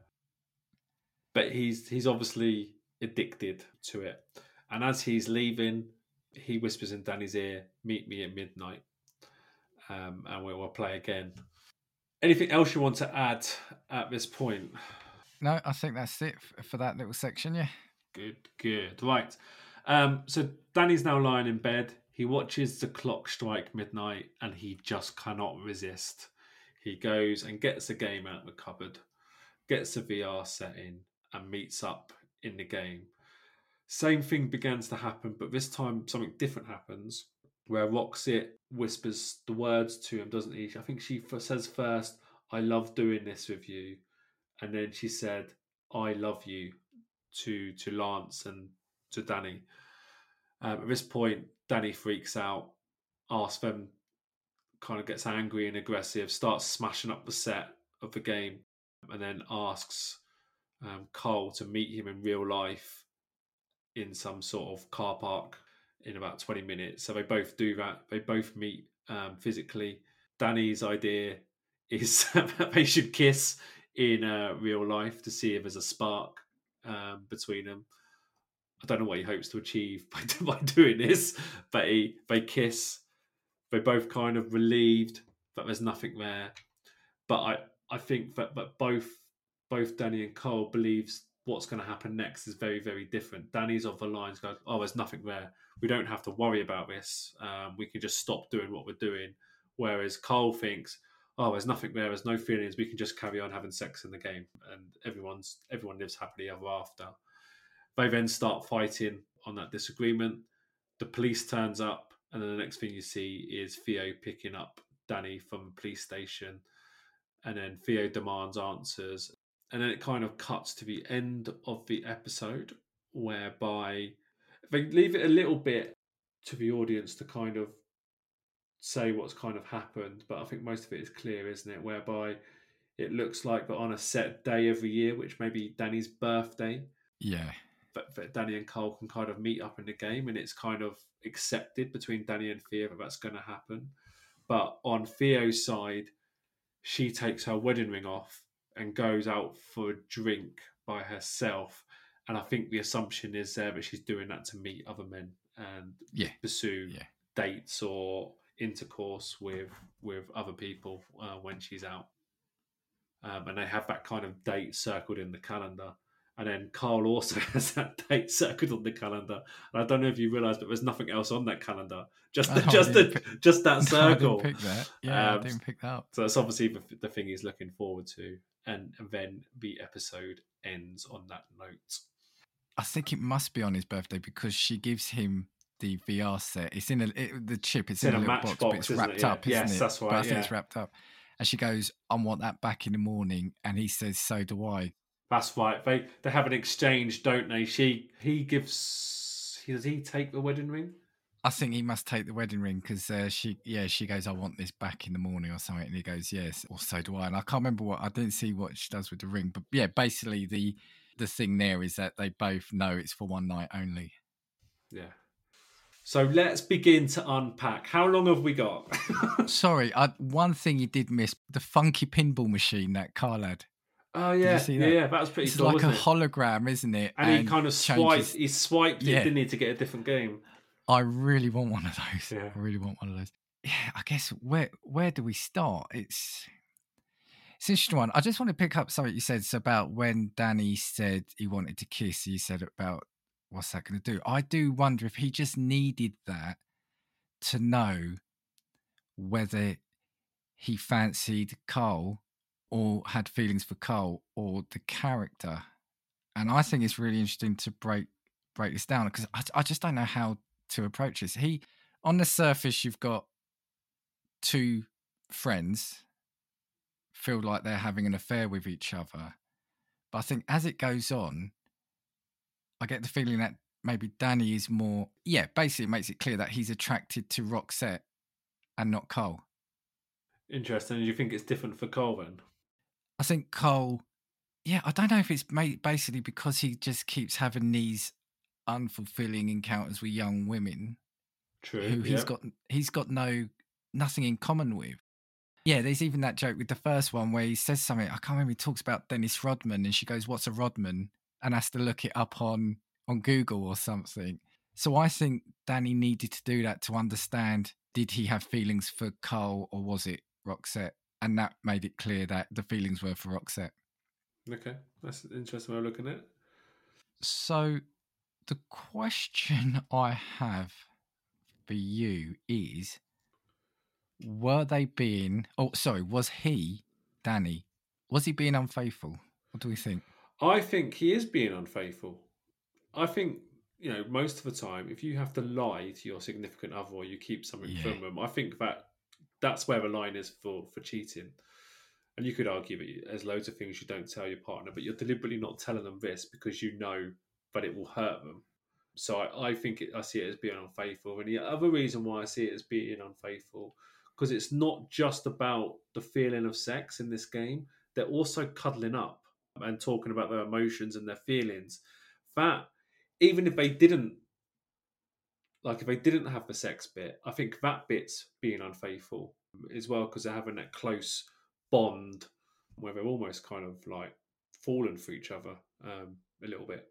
[SPEAKER 2] But he's he's obviously addicted to it. And as he's leaving, he whispers in Danny's ear, meet me at midnight. Um, and we will play again. Anything else you want to add at this point?
[SPEAKER 1] No, I think that's it for that little section. Yeah.
[SPEAKER 2] Good, good. Right. Um, so Danny's now lying in bed. He watches the clock strike midnight and he just cannot resist. He goes and gets a game out of the cupboard, gets the VR set in, and meets up in the game. Same thing begins to happen, but this time something different happens where Roxette whispers the words to him, doesn't he? I think she says first, I love doing this with you. And then she said, I love you to to Lance and to Danny. Um, at this point, Danny freaks out, asks them, kind of gets angry and aggressive, starts smashing up the set of the game, and then asks um, Cole to meet him in real life in some sort of car park in about 20 minutes. So they both do that. They both meet um, physically. Danny's idea is that they should kiss in uh, real life to see if there's a spark um, between them. I don't know what he hopes to achieve by, by doing this, but he, they kiss. They're both kind of relieved that there's nothing there. But I, I think that but both both Danny and Cole believes what's going to happen next is very very different. Danny's of the lines goes, oh, there's nothing there. We don't have to worry about this. Um, we can just stop doing what we're doing. Whereas Cole thinks, oh, there's nothing there. There's no feelings. We can just carry on having sex in the game, and everyone's everyone lives happily ever after. They then start fighting on that disagreement. The police turns up, and then the next thing you see is Theo picking up Danny from the police station, and then Theo demands answers, and then it kind of cuts to the end of the episode, whereby they leave it a little bit to the audience to kind of say what's kind of happened, but I think most of it is clear, isn't it? Whereby it looks like that on a set day every year, which may be Danny's birthday,
[SPEAKER 1] Yeah.
[SPEAKER 2] But, that Danny and Cole can kind of meet up in the game, and it's kind of accepted between Danny and Theo that that's going to happen. But on Theo's side, she takes her wedding ring off and goes out for a drink by herself. And I think the assumption is there that she's doing that to meet other men and
[SPEAKER 1] Yeah.
[SPEAKER 2] pursue
[SPEAKER 1] Yeah.
[SPEAKER 2] dates or intercourse with with other people uh, when she's out. Um, and they have that kind of date circled in the calendar. And then Carl also has that date circled on the calendar. And I don't know if you realise, but there's nothing else on that calendar. Just
[SPEAKER 1] Oh,
[SPEAKER 2] just the,
[SPEAKER 1] pick-
[SPEAKER 2] just that
[SPEAKER 1] No, I
[SPEAKER 2] circle.
[SPEAKER 1] didn't pick that. Yeah,
[SPEAKER 2] Um,
[SPEAKER 1] I didn't pick that up.
[SPEAKER 2] So that's obviously the, the thing he's looking forward to. And, and then the episode ends on that note.
[SPEAKER 1] I think it must be on his birthday because she gives him the VR set. It's in a it, the chip. It's, in, a little box, but it's
[SPEAKER 2] isn't it?
[SPEAKER 1] wrapped
[SPEAKER 2] Yeah.
[SPEAKER 1] up, isn't
[SPEAKER 2] Yes,
[SPEAKER 1] it?
[SPEAKER 2] that's
[SPEAKER 1] But I think
[SPEAKER 2] yeah.
[SPEAKER 1] it's wrapped up. And she goes, "I want that back in the morning." And he says, "So do I."
[SPEAKER 2] That's right. They they have an exchange, don't they? She he gives. Does he take the wedding ring?
[SPEAKER 1] I think he must take the wedding ring because uh, she, yeah, she goes, "I want this back in the morning" or something, and he goes, "Yes," or so do I. And I can't remember what I didn't see what she does with the ring, but yeah, basically the the thing there is that they both know it's for one night only.
[SPEAKER 2] Yeah. So let's begin to unpack. How long have we got?
[SPEAKER 1] Sorry, I, one thing you did miss: the funky pinball machine that Carl had.
[SPEAKER 2] Oh yeah, that? yeah, yeah. That was pretty.
[SPEAKER 1] It's
[SPEAKER 2] cool,
[SPEAKER 1] like a
[SPEAKER 2] it?
[SPEAKER 1] hologram, isn't it?
[SPEAKER 2] And, and he kind of swiped. He swiped it,
[SPEAKER 1] Yeah.
[SPEAKER 2] didn't he, to get a different game?
[SPEAKER 1] I really want one of those.
[SPEAKER 2] Yeah.
[SPEAKER 1] I really want one of those. Yeah, I guess where where do we start? It's it's interesting one. I just want to pick up something you said it's about when Danny said he wanted to kiss. You said about what's that going to do? I do wonder if he just needed that to know whether he fancied Carl or had feelings for Carl or the character. And I think it's really interesting to break break this down because I, I just don't know how to approach this. He, on the surface, you've got two friends feel like they're having an affair with each other, but I think as it goes on, I get the feeling that maybe Danny is more. Yeah, basically, it makes it clear that he's attracted to Roxette and not Cole.
[SPEAKER 2] Interesting. Do you think it's different for Cole then?
[SPEAKER 1] I think Cole. Yeah, I don't know if it's basically because he just keeps having these unfulfilling encounters with young women
[SPEAKER 2] True.
[SPEAKER 1] who he's
[SPEAKER 2] yeah.
[SPEAKER 1] got he's got no nothing in common with. Yeah, there's even that joke with the first one where he says something. I can't remember. He talks about Dennis Rodman, and she goes, "What's a Rodman?" And has to look it up on on Google or something. So I think Danny needed to do that to understand: did he have feelings for Carl or was it Roxette? And that made it clear that the feelings were for Roxette.
[SPEAKER 2] Okay, that's an interesting way of looking at it.
[SPEAKER 1] So the question I have for you is were they being oh sorry, was he, Danny, was he being unfaithful? What do we think?
[SPEAKER 2] I think he is being unfaithful. I think you know most of the time, if you have to lie to your significant other or you keep something
[SPEAKER 1] Yeah.
[SPEAKER 2] from them, I think that that's where the line is for for cheating. And you could argue that there's loads of things you don't tell your partner, but you're deliberately not telling them this because you know that it will hurt them. So I, I think it, I see it as being unfaithful. And the other reason why I see it as being unfaithful, because it's not just about the feeling of sex in this game. They're also cuddling up and talking about their emotions and their feelings. That even if they didn't, like if they didn't have the sex bit, I think that bit's being unfaithful as well because they're having that close bond where they're almost kind of like falling for each other um, a little bit.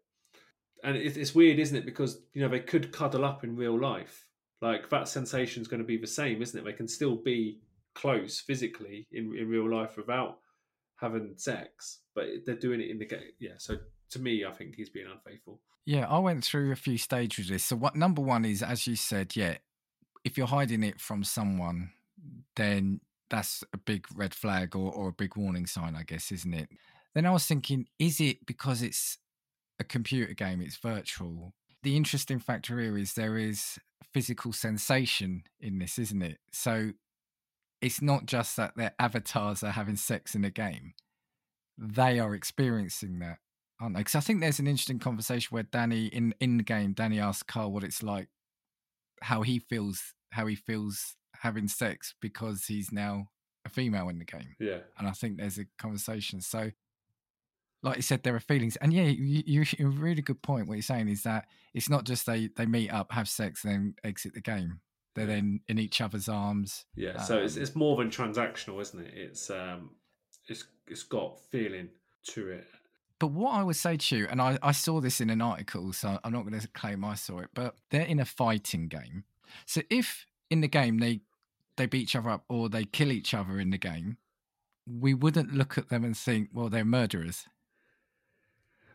[SPEAKER 2] And it, it's weird, isn't it? Because you know they could cuddle up in real life. Like that sensation is going to be the same, isn't it? They can still be close physically in in real life without having sex, but they're doing it in the game. Yeah. So to me, I think he's being unfaithful.
[SPEAKER 1] Yeah, I went through a few stages of this. So what number one is, as you said, yeah, if you're hiding it from someone, then that's a big red flag or, or a big warning sign, I guess, isn't it? Then I was thinking, is it because it's a computer game, it's virtual? The interesting factor here is there is physical sensation in this, isn't it? So it's not just that their avatars are having sex in a game, they are experiencing that aren't they? Because I think there's an interesting conversation where Danny in in the game, Danny asks Carl what it's like, how he feels, how he feels having sex because he's now a female in the game,
[SPEAKER 2] Yeah.
[SPEAKER 1] and I think there's a conversation. So, like you said, there are feelings, and yeah, you, you a really good point. What you're saying is that it's not just they they meet up, have sex, and then exit the game. They're then in each other's arms.
[SPEAKER 2] Yeah. So it's
[SPEAKER 1] Um,
[SPEAKER 2] it's more than transactional, isn't it? It's um, it's it's got feeling to it.
[SPEAKER 1] But what I would say to you, and I, I saw this in an article, so I'm not going to claim I saw it, but they're in a fighting game. So if in the game they they beat each other up or they kill each other in the game, we wouldn't look at them and think, well, they're murderers.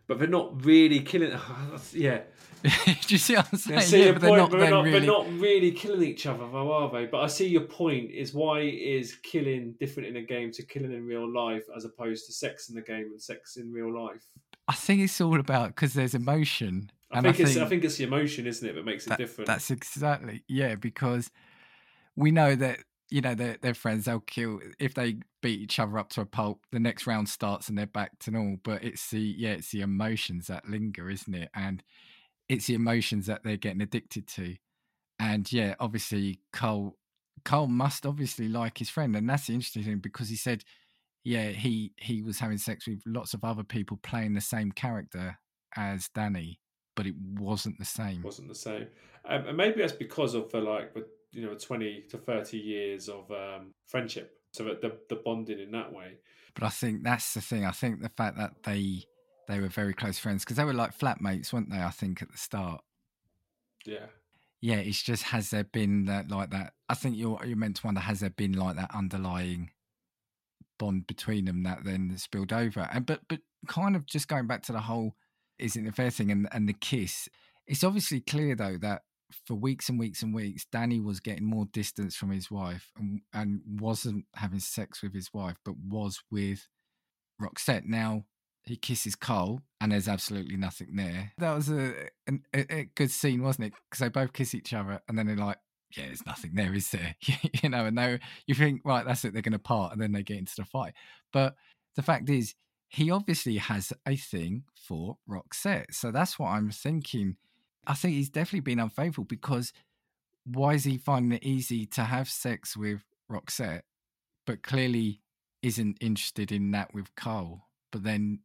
[SPEAKER 2] But they're not really killing. yeah.
[SPEAKER 1] Do you see what I'm saying?
[SPEAKER 2] I see
[SPEAKER 1] Yeah,
[SPEAKER 2] your
[SPEAKER 1] but
[SPEAKER 2] point,
[SPEAKER 1] they're not
[SPEAKER 2] but they're not,
[SPEAKER 1] really.
[SPEAKER 2] they're not really killing each other, though, are they? But I see your point. Is why is killing different in a game to killing in real life as opposed to sex in the game and sex in real life?
[SPEAKER 1] I think it's all about because there's emotion.
[SPEAKER 2] I think, it's I think it's the emotion, isn't it, that makes it
[SPEAKER 1] that-
[SPEAKER 2] different.
[SPEAKER 1] That's exactly yeah, because we know that you know they're, they're friends. They'll kill if they beat each other up to a pulp. The next round starts and they're back to normal. But it's the yeah, it's the emotions that linger, isn't it? And it's the emotions that they're getting addicted to. And yeah, obviously Cole Cole must obviously like his friend, and that's the interesting thing because he said, yeah, he he was having sex with lots of other people playing the same character as Danny, but it wasn't the same.
[SPEAKER 2] It wasn't the same, um, and maybe that's because of the like with you know twenty to thirty years of um, friendship, so that the the bonding in that way.
[SPEAKER 1] But I think that's the thing. I think the fact that they they were very close friends because they were like flatmates, weren't they? I think at the start.
[SPEAKER 2] Yeah,
[SPEAKER 1] Yeah, it's just has there been that like that? I think you're you're meant to wonder has there been like that underlying bond between them that then spilled over? And but but kind of just going back to the whole isn't the fair thing and and the kiss. It's obviously clear though that for weeks and weeks and weeks, Danny was getting more distance from his wife and and wasn't having sex with his wife, but was with Roxette. Now he kisses Cole, and there's absolutely nothing there. That was a an, a, a good scene, wasn't it? Because they both kiss each other, and then they're like, "Yeah, there's nothing there, is there?" you know, and they you think, right, that's it, they're going to part, and then they get into the fight. But the fact is, he obviously has a thing for Roxette, so that's what I'm thinking. I think he's definitely been unfaithful because why is he finding it easy to have sex with Roxette, but clearly isn't interested in that with Cole, but then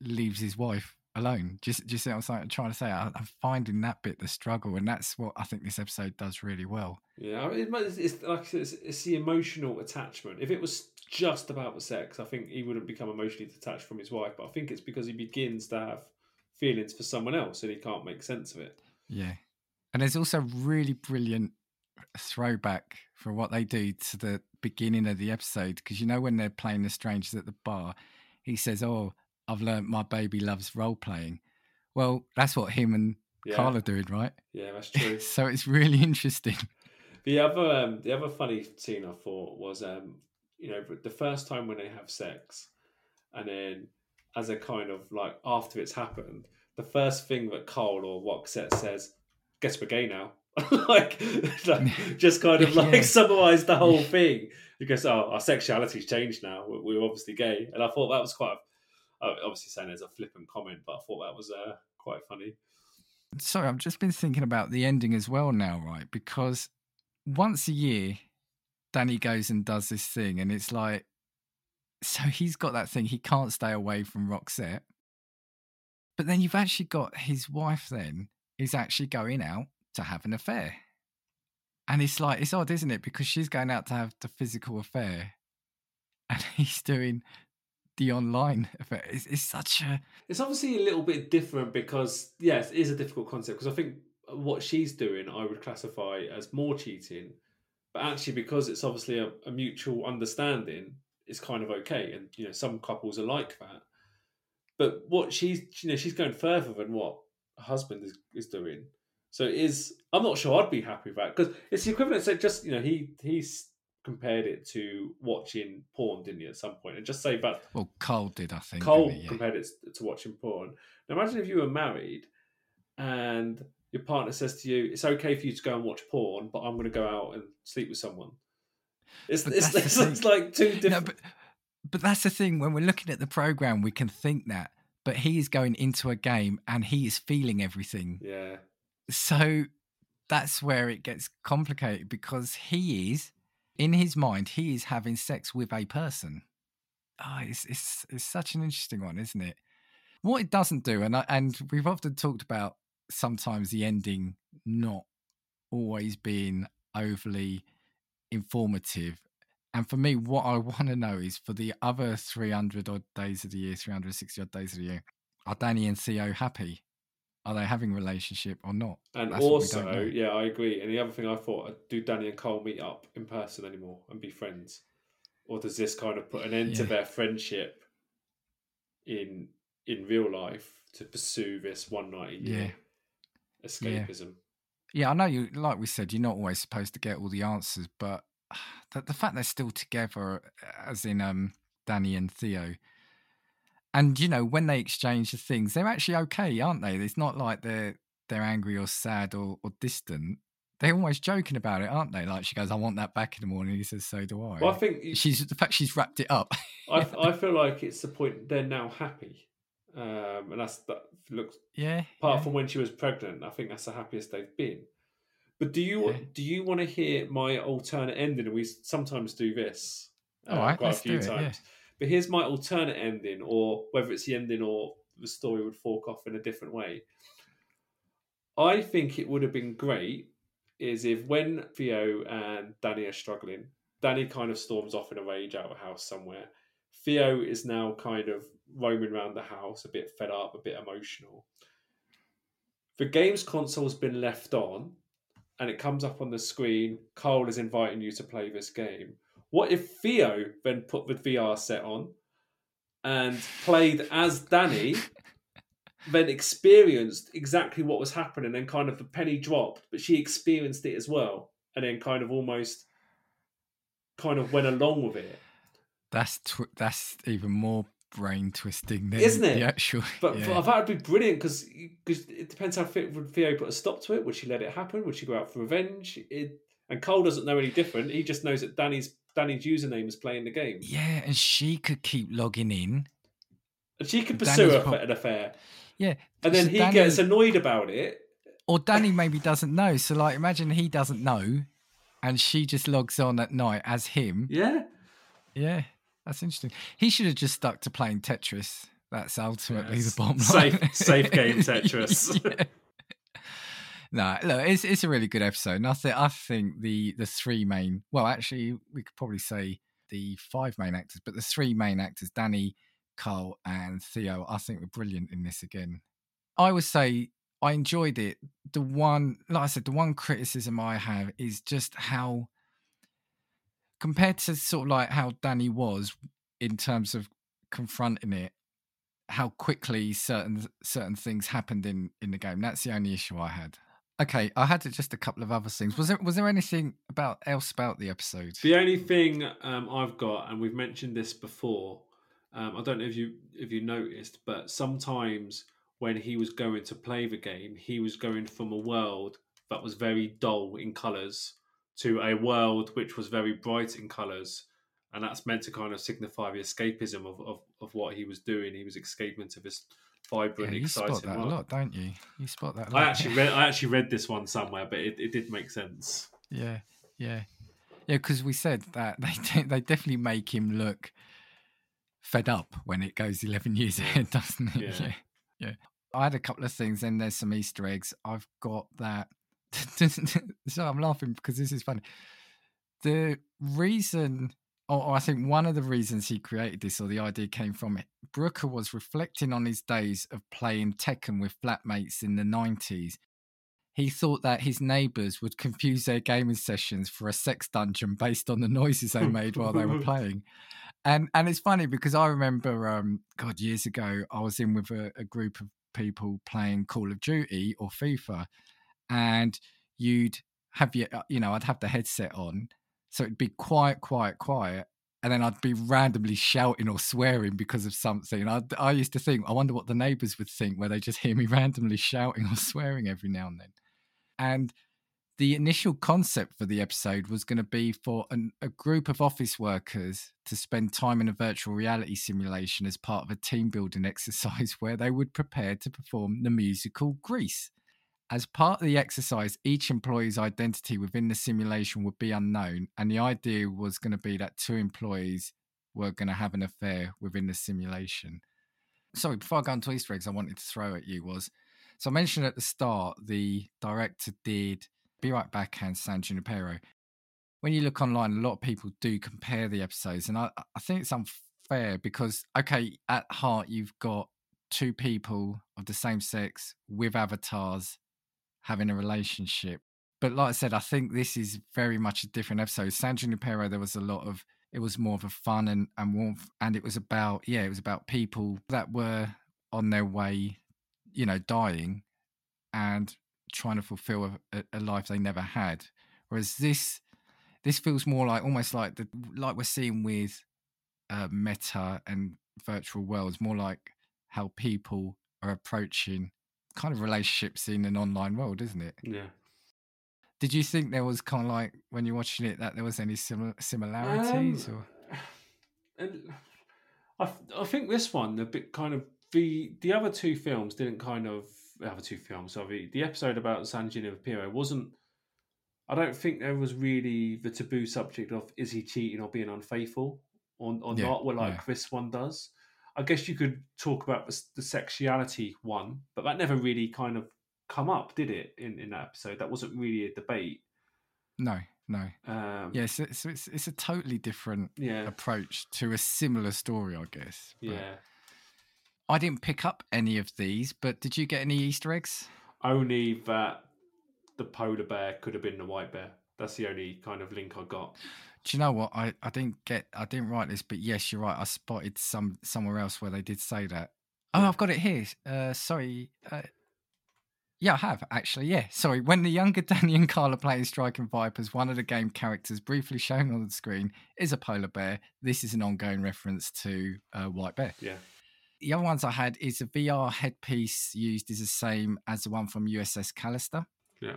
[SPEAKER 1] leaves his wife alone. Just, just what I'm trying to say. I, I'm finding that bit the struggle, and that's what I think this episode does really well.
[SPEAKER 2] yeah. It's, it's like I said, it's, it's the emotional attachment. If it was just about the sex, I think he wouldn't become emotionally detached from his wife. But I think it's because he begins to have feelings for someone else, and he can't make sense of it.
[SPEAKER 1] Yeah, and there's also really brilliant throwback for what they do to the beginning of the episode because you know when they're playing the strangers at the bar, he says, "Oh, I've learned my baby loves role playing." Well, that's what him and
[SPEAKER 2] Yeah,
[SPEAKER 1] Carl are doing, right?
[SPEAKER 2] yeah, that's true.
[SPEAKER 1] so it's really interesting.
[SPEAKER 2] The other um, the other funny scene I thought was um, you know the first time when they have sex, and then as a kind of like after it's happened, the first thing that Cole or Roxette says, "Guess we're gay now." like, like, just kind of like
[SPEAKER 1] Yeah.
[SPEAKER 2] summarise the whole thing because oh, our sexuality's changed now. We're, we're obviously gay, and I thought that was quite. Obviously, saying as a flippant comment, but I thought that was uh, quite funny.
[SPEAKER 1] Sorry, I've just been thinking about the ending as well now, right? Because once a year, Danny goes and does this thing, and it's like, so he's got that thing, he can't stay away from Roxette. But then you've actually got his wife, then, is actually going out to have an affair. And it's like, it's odd, isn't it? Because she's going out to have the physical affair, and he's doing the online affair. It's, it's such a.
[SPEAKER 2] It's obviously a little bit different because yes, it is a difficult concept because I think what she's doing I would classify as more cheating, but actually because it's obviously a, a mutual understanding, it's kind of okay, and you know some couples are like that. But what she's you know she's going further than what her husband is, is doing. So it is I'm not sure I'd be happy with that because it's the equivalent. So just you know he he's compared it to watching porn, didn't he? At some point, and just say that
[SPEAKER 1] Well, Cole did, I think.
[SPEAKER 2] Cole
[SPEAKER 1] he? Yeah.
[SPEAKER 2] compared it to watching porn. Now imagine if you were married and your partner says to you, "It's okay for you to go and watch porn, but I'm going to go out and sleep with someone." It's it's,
[SPEAKER 1] that's
[SPEAKER 2] it's, like two
[SPEAKER 1] No, but but that's the thing. When we're looking at the program, we can think that, but he is going into a game and he is feeling everything.
[SPEAKER 2] yeah,
[SPEAKER 1] So that's where it gets complicated because he is, in his mind, he is having sex with a person. Oh, it's it's it's such an interesting one, isn't it? What it doesn't do, and I, and we've often talked about sometimes the ending not always being overly informative. And for me, what I want to know is for the other 300 odd days of the year, 360 odd days of the year, are Danny and Theo happy? Are they having a relationship or not?
[SPEAKER 2] and
[SPEAKER 1] That's what we don't
[SPEAKER 2] also, yeah, I agree. And the other thing I thought, uh, do Danny and Cole meet up in person anymore and be friends, or does this kind of put an end to their friendship in in real life to pursue this one night a year escapism?
[SPEAKER 1] Yeah, I know you. Like we said, you're not always supposed to get all the answers, but the, the fact they're still together, as in um, Danny and Theo, and you know when they exchange the things, they're actually okay, aren't they? It's not like they're they're angry or sad or, or distant. They're almost joking about it, aren't they? Like she goes, "I want that back in the morning." He says, "So do I."
[SPEAKER 2] Well, I think
[SPEAKER 1] she's the fact she's wrapped it up.
[SPEAKER 2] I, I feel like it's the point they're now happy, um, and that's that looks
[SPEAKER 1] yeah,
[SPEAKER 2] apart
[SPEAKER 1] yeah.
[SPEAKER 2] from when she was pregnant. I think that's the happiest they've been. But do you
[SPEAKER 1] Yeah.
[SPEAKER 2] do you want to hear my alternate ending? And we sometimes do this uh,
[SPEAKER 1] All right,
[SPEAKER 2] quite a few
[SPEAKER 1] it, yeah.
[SPEAKER 2] times. But here's my alternate ending, or whether it's the ending or the story would fork off in a different way. I think it would have been great is if when Theo and Danny are struggling, Danny kind of storms off in a rage out of a house somewhere. Theo is now kind of roaming around the house, a bit fed up, a bit emotional. The games console's been left on, and it comes up on the screen. Carl is inviting you to play this game. What if Theo then put the VR set on and played as Danny, then experienced exactly what was happening, and kind of the penny dropped, but she experienced it as well, and then kind of almost kind of went along with it.
[SPEAKER 1] That's tw- that's even more brain twisting than
[SPEAKER 2] Isn't it?
[SPEAKER 1] the actual.
[SPEAKER 2] But
[SPEAKER 1] yeah.
[SPEAKER 2] but that would be brilliant because it depends how fit would Theo put a stop to it. Would she let it happen? Would she go out for revenge? It, and Cole doesn't know any different. He just knows that Danny's Danny's username is playing the game,
[SPEAKER 1] yeah, and she could keep logging in.
[SPEAKER 2] and she could
[SPEAKER 1] Danny's
[SPEAKER 2] pursue her
[SPEAKER 1] prob-
[SPEAKER 2] an affair.
[SPEAKER 1] Yeah,
[SPEAKER 2] And then
[SPEAKER 1] so
[SPEAKER 2] he
[SPEAKER 1] Danny-
[SPEAKER 2] gets annoyed about it.
[SPEAKER 1] or Danny maybe doesn't know. So like, imagine he doesn't know, and she just logs on at night as him.
[SPEAKER 2] Yeah,
[SPEAKER 1] Yeah, that's interesting. He should have just stuck to playing Tetris. That's ultimately
[SPEAKER 2] Yes.
[SPEAKER 1] the bottom
[SPEAKER 2] Safe-
[SPEAKER 1] line.
[SPEAKER 2] safe game Tetris.
[SPEAKER 1] Yeah. No, look, it's it's a really good episode. And I think I think the the three main well, actually we could probably say the five main actors, but the three main actors, Danny, Carl, and Theo, I think were brilliant in this again. I would say I enjoyed it. The one like I said, the one criticism I have is just how compared to sort of like how Danny was in terms of confronting it, how quickly certain certain things happened in in the game. That's the only issue I had. Okay, I had just a couple of other things. Was there was there anything about else about the episode?
[SPEAKER 2] the only thing um, I've got, and we've mentioned this before. Um, I don't know if you if you noticed, but sometimes when he was going to play the game, he was going from a world that was very dull in colours to a world which was very bright in colours. And that's meant to kind of signify the escapism of, of, of what he was doing. He was escaping to this
[SPEAKER 1] Yeah,
[SPEAKER 2] vibrant,
[SPEAKER 1] you spot
[SPEAKER 2] exciting
[SPEAKER 1] that a
[SPEAKER 2] world.
[SPEAKER 1] lot, don't you? You spot that. A
[SPEAKER 2] I actually read I actually read this one somewhere, but it, it did make sense.
[SPEAKER 1] Yeah, yeah, yeah. Because we said that they de- they definitely make him look fed up when it goes eleven years ahead, doesn't it?
[SPEAKER 2] Yeah.
[SPEAKER 1] Yeah. yeah, I had a couple of things, and there's some Easter eggs. I've got that. So I'm laughing because this is funny. The reason, or, or I think one of the reasons he created this, or the idea came from it. Brooker was reflecting on his days of playing Tekken with flatmates in the 90s he thought that his neighbours would confuse their gaming sessions for a sex dungeon based on the noises they made while they were playing. And and it's funny because I remember, um, God, years ago, I was in with a, a group of people playing Call of Duty or FIFA, and you'd have your, uh, you know, I'd have the headset on, so it'd be quiet, quiet, quiet, and then I'd be randomly shouting or swearing because of something. I, I used to think, I wonder what the neighbours would think, where they just hear me randomly shouting or swearing every now and then. And the initial concept for the episode was going to be for an, a group of office workers to spend time in a virtual reality simulation as part of a team building exercise where they would prepare to perform the musical Grease. As part of the exercise, each employee's identity within the simulation would be unknown, and the idea was going to be that two employees were going to have an affair within the simulation. Sorry, before I go on to Easter eggs, I wanted to throw at you was so I mentioned at the start the director did Be Right Back and San Junipero. When you look online, a lot of people do compare the episodes, and I, I think it's unfair because okay, at heart you've got two people of the same sex with avatars having a relationship. But like I said, I think this is very much a different episode. San Junipero, there was a lot of it was more of a fun and, and warmth and it was about yeah, it was about people that were on their way, you know, dying and trying to fulfill a, a life they never had. Whereas this this feels more like almost like the like we're seeing with uh, meta and virtual worlds, more like how people are approaching kind of relationships in an online world, isn't it?
[SPEAKER 2] Yeah.
[SPEAKER 1] Did you think there was kind of like when you're watching it that there was any sim- similarities
[SPEAKER 2] Um,
[SPEAKER 1] or
[SPEAKER 2] And I, I think this one the bit kind of the the other two films didn't kind of the other two films sorry the episode about San Junipero wasn't I don't think there was really the taboo subject of is he cheating or being unfaithful or, or
[SPEAKER 1] Yeah,
[SPEAKER 2] not, well, like
[SPEAKER 1] yeah.
[SPEAKER 2] this one does. I guess you could talk about the, the sexuality one, but that never really kind of come up, did it? In in that episode, that wasn't really a debate.
[SPEAKER 1] No, no.
[SPEAKER 2] Um,
[SPEAKER 1] Yeah, so, so it's it's a totally different
[SPEAKER 2] yeah,
[SPEAKER 1] approach to a similar story, I guess. But
[SPEAKER 2] yeah.
[SPEAKER 1] I didn't pick up any of these, but did you get any Easter eggs?
[SPEAKER 2] Only that the polar bear could have been the white bear. That's the only kind of link I got.
[SPEAKER 1] Do you know what? I, I didn't get I didn't write this, but yes, you're right. I spotted some somewhere else where they did say that. Oh,
[SPEAKER 2] Yeah.
[SPEAKER 1] I've got it here. Uh, sorry. Uh, yeah, I have actually. Yeah, sorry. When the younger Danny and Carl are playing Striking Vipers, one of the game characters briefly shown on the screen is a polar bear. This is an ongoing reference to uh, White Bear.
[SPEAKER 2] Yeah,
[SPEAKER 1] The other ones I had is a VR headpiece used is the same as the one from USS Callister.
[SPEAKER 2] yeah.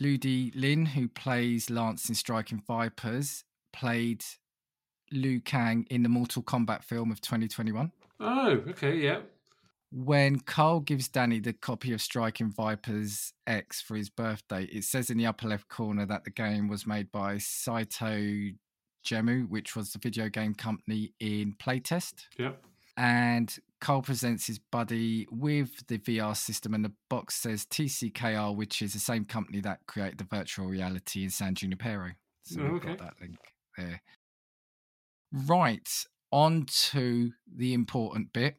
[SPEAKER 1] Ludi Lin, who plays Lance in Striking Vipers, played Liu Kang in the Mortal Kombat film of 2021.
[SPEAKER 2] Oh, okay, yeah,
[SPEAKER 1] When Carl gives Danny the copy of Striking Vipers X for his birthday, it says in the upper left corner that the game was made by Saito Gemu, which was the video game company in playtest.
[SPEAKER 2] yeah.
[SPEAKER 1] and Cole presents his buddy with the VR system, and the box says TCKR, which is the same company that created the virtual reality in San Junipero. So
[SPEAKER 2] Oh,
[SPEAKER 1] we've
[SPEAKER 2] okay.
[SPEAKER 1] got that link there. Right, on to the important bit.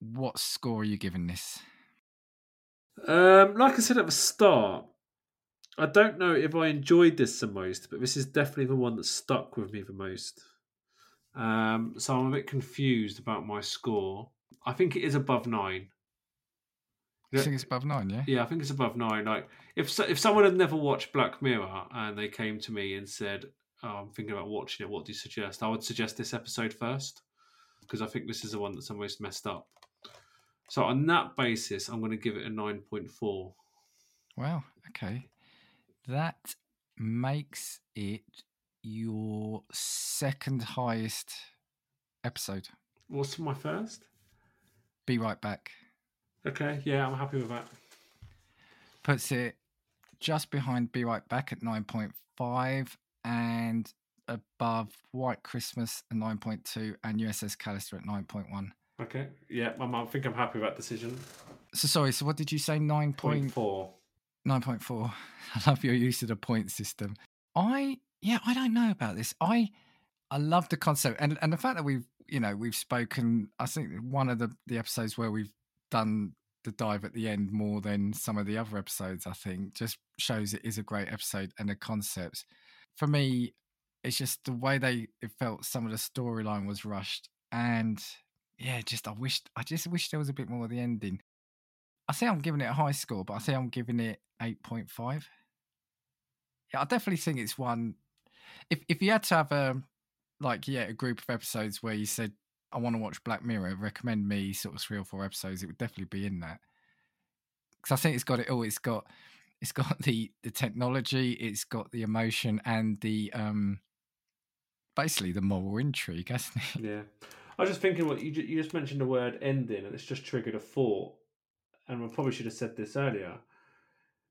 [SPEAKER 1] What score are you giving this?
[SPEAKER 2] Um, like I said at the start, I don't know if I enjoyed this the most, but this is definitely the one that stuck with me the most. Um, so I'm a bit confused about my score. I think it is above nine.
[SPEAKER 1] You
[SPEAKER 2] Yeah.
[SPEAKER 1] think it's above nine, yeah?
[SPEAKER 2] Yeah, I think it's above nine. Like if if someone had never watched Black Mirror and they came to me and said, oh, "I'm thinking about watching it. What do you suggest?" I would suggest this episode first because I think this is the one that's the most messed up. So on that basis, I'm going to give it a nine point four.
[SPEAKER 1] Wow, okay. That makes it your second highest episode.
[SPEAKER 2] What's my first?
[SPEAKER 1] Be right back.
[SPEAKER 2] Okay, yeah, I'm happy with that.
[SPEAKER 1] puts it just behind Be Right Back at 9.5 and above White Christmas at 9.2 and USS Callister at 9.1.
[SPEAKER 2] Okay, yeah, I'm, I think I'm happy with that decision.
[SPEAKER 1] So sorry, so what did you say? 9
[SPEAKER 2] Point
[SPEAKER 1] point,
[SPEAKER 2] four.
[SPEAKER 1] 9.4. I love your use of the point system. I yeah, I don't know about this. I I love the concept and and the fact that we've you know we've spoken. I think one of the the episodes where we've done the dive at the end more than some of the other episodes. I think just shows it is a great episode and the concepts. For me, it's just the way they it felt. Some of the storyline was rushed and yeah, just I wished I just wish there was a bit more of the ending. I say I'm giving it a high score, but I say I'm giving it eight point five. Yeah, I definitely think it's one. If if you had to have a like yeah a group of episodes where you said I want to watch Black Mirror, recommend me sort of three or four episodes, it would definitely be in that. Because I think it's got it all. It's got it's got the the technology, it's got the emotion, and the um basically the moral intrigue, hasn't it?
[SPEAKER 2] Yeah, I was just thinking what you you just mentioned the word ending, and it's just triggered a thought. And we probably should have said this earlier.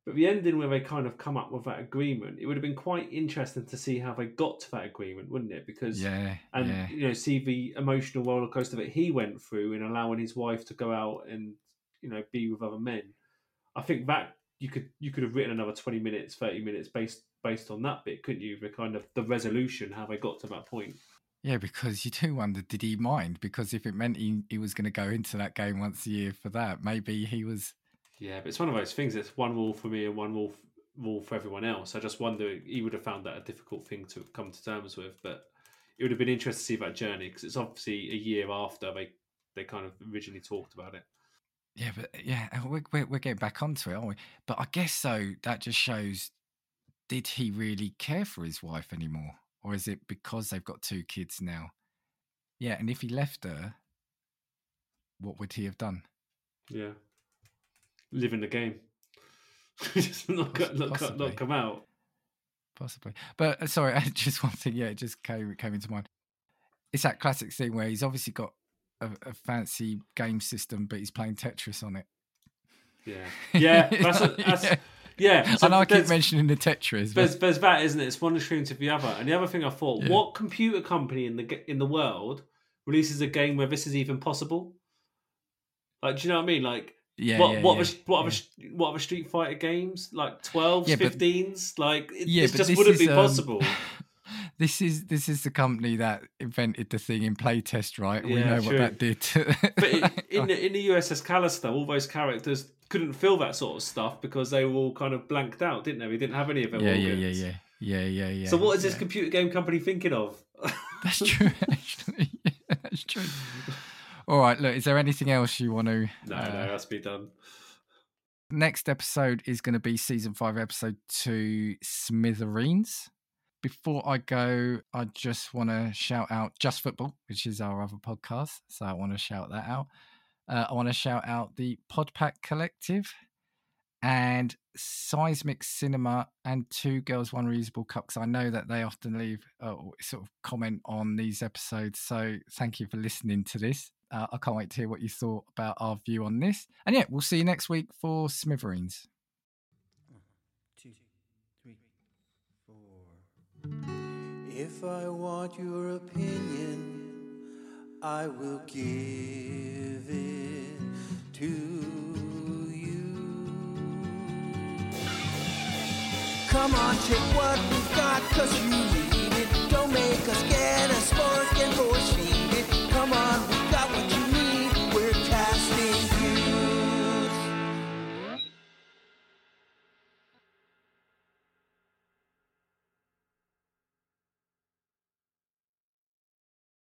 [SPEAKER 2] But the ending where they kind of come up with that agreement, it would have been quite interesting to see how they got to that agreement, wouldn't it? Because
[SPEAKER 1] Yeah,
[SPEAKER 2] and
[SPEAKER 1] yeah,
[SPEAKER 2] you know see the emotional roller coaster that he went through in allowing his wife to go out and you know be with other men. I think that you could you could have written another twenty minutes, thirty minutes based based on that bit, couldn't you? The kind of the resolution, how they got to that point.
[SPEAKER 1] yeah. Because you do wonder, did he mind? Because if it meant he, he was going to go into that game once a year for that, maybe he was.
[SPEAKER 2] Yeah, but it's one of those things. It's one rule for me and one rule rule for everyone else. I just wonder he would have found that a difficult thing to come to terms with, but it would have been interesting to see that journey because it's obviously a year after they they kind of originally talked about it.
[SPEAKER 1] Yeah, but yeah, we're, we're, we're getting back onto it, aren't we? But I guess so. That just shows did he really care for his wife anymore? Or is it because they've got two kids now? Yeah, and if he left her, what would he have done?
[SPEAKER 2] Yeah, live in the game, just not not, not come out.
[SPEAKER 1] Possibly. But uh, sorry, I just one thing, yeah, it just came came into mind. It's that classic thing where he's obviously got a, a fancy game system, but he's playing Tetris on it.
[SPEAKER 2] Yeah, yeah, that's, a, that's
[SPEAKER 1] Yeah.
[SPEAKER 2] Yeah,
[SPEAKER 1] I know I keep mentioning the Tetris.
[SPEAKER 2] There's, there's that, isn't it? It's one extreme to the other. And the other thing I thought,
[SPEAKER 1] Yeah.
[SPEAKER 2] what computer company in the in the world releases a game where this is even possible? Like, do you know what I mean? Like,
[SPEAKER 1] yeah,
[SPEAKER 2] what
[SPEAKER 1] yeah,
[SPEAKER 2] what
[SPEAKER 1] yeah.
[SPEAKER 2] Are, what are what are Street Fighter games like 12s,
[SPEAKER 1] Yeah, but-
[SPEAKER 2] 15s? Like, it,
[SPEAKER 1] Yeah,
[SPEAKER 2] it just wouldn't
[SPEAKER 1] is,
[SPEAKER 2] be
[SPEAKER 1] um,
[SPEAKER 2] possible.
[SPEAKER 1] This is this is the company that invented the thing in playtest, right? we know
[SPEAKER 2] true.
[SPEAKER 1] what that did.
[SPEAKER 2] But in, in the in the USS Callister, all those characters couldn't feel that sort of stuff because they were all kind of blanked out, didn't they? We didn't have any of them.
[SPEAKER 1] yeah, yeah, yeah, yeah, yeah, yeah, yeah.
[SPEAKER 2] So what is this
[SPEAKER 1] yeah.
[SPEAKER 2] computer game company thinking of?
[SPEAKER 1] That's true, actually. That's true. All right, look, is there anything else you want to?
[SPEAKER 2] no,
[SPEAKER 1] uh,
[SPEAKER 2] no, that's be done.
[SPEAKER 1] Next episode is going to be season five, episode two, Smithereens. Before I go, I just want to shout out Just Football, which is our other podcast. So I want to shout that out. Uh, I want to shout out the Podpack Collective and Seismic Cinema and Two Girls, One Reusable Cup. Because I know that they often leave uh, sort of comment on these episodes. So thank you for listening to this. Uh, I can't wait to hear what you thought about our view on this. And yeah, we'll see you next week for Smithereens.
[SPEAKER 3] two, three, four. If I want your opinion, I will give it to you. Come on, check what we've got, cause you need it. Don't make us get a spark and proceed it. Come on,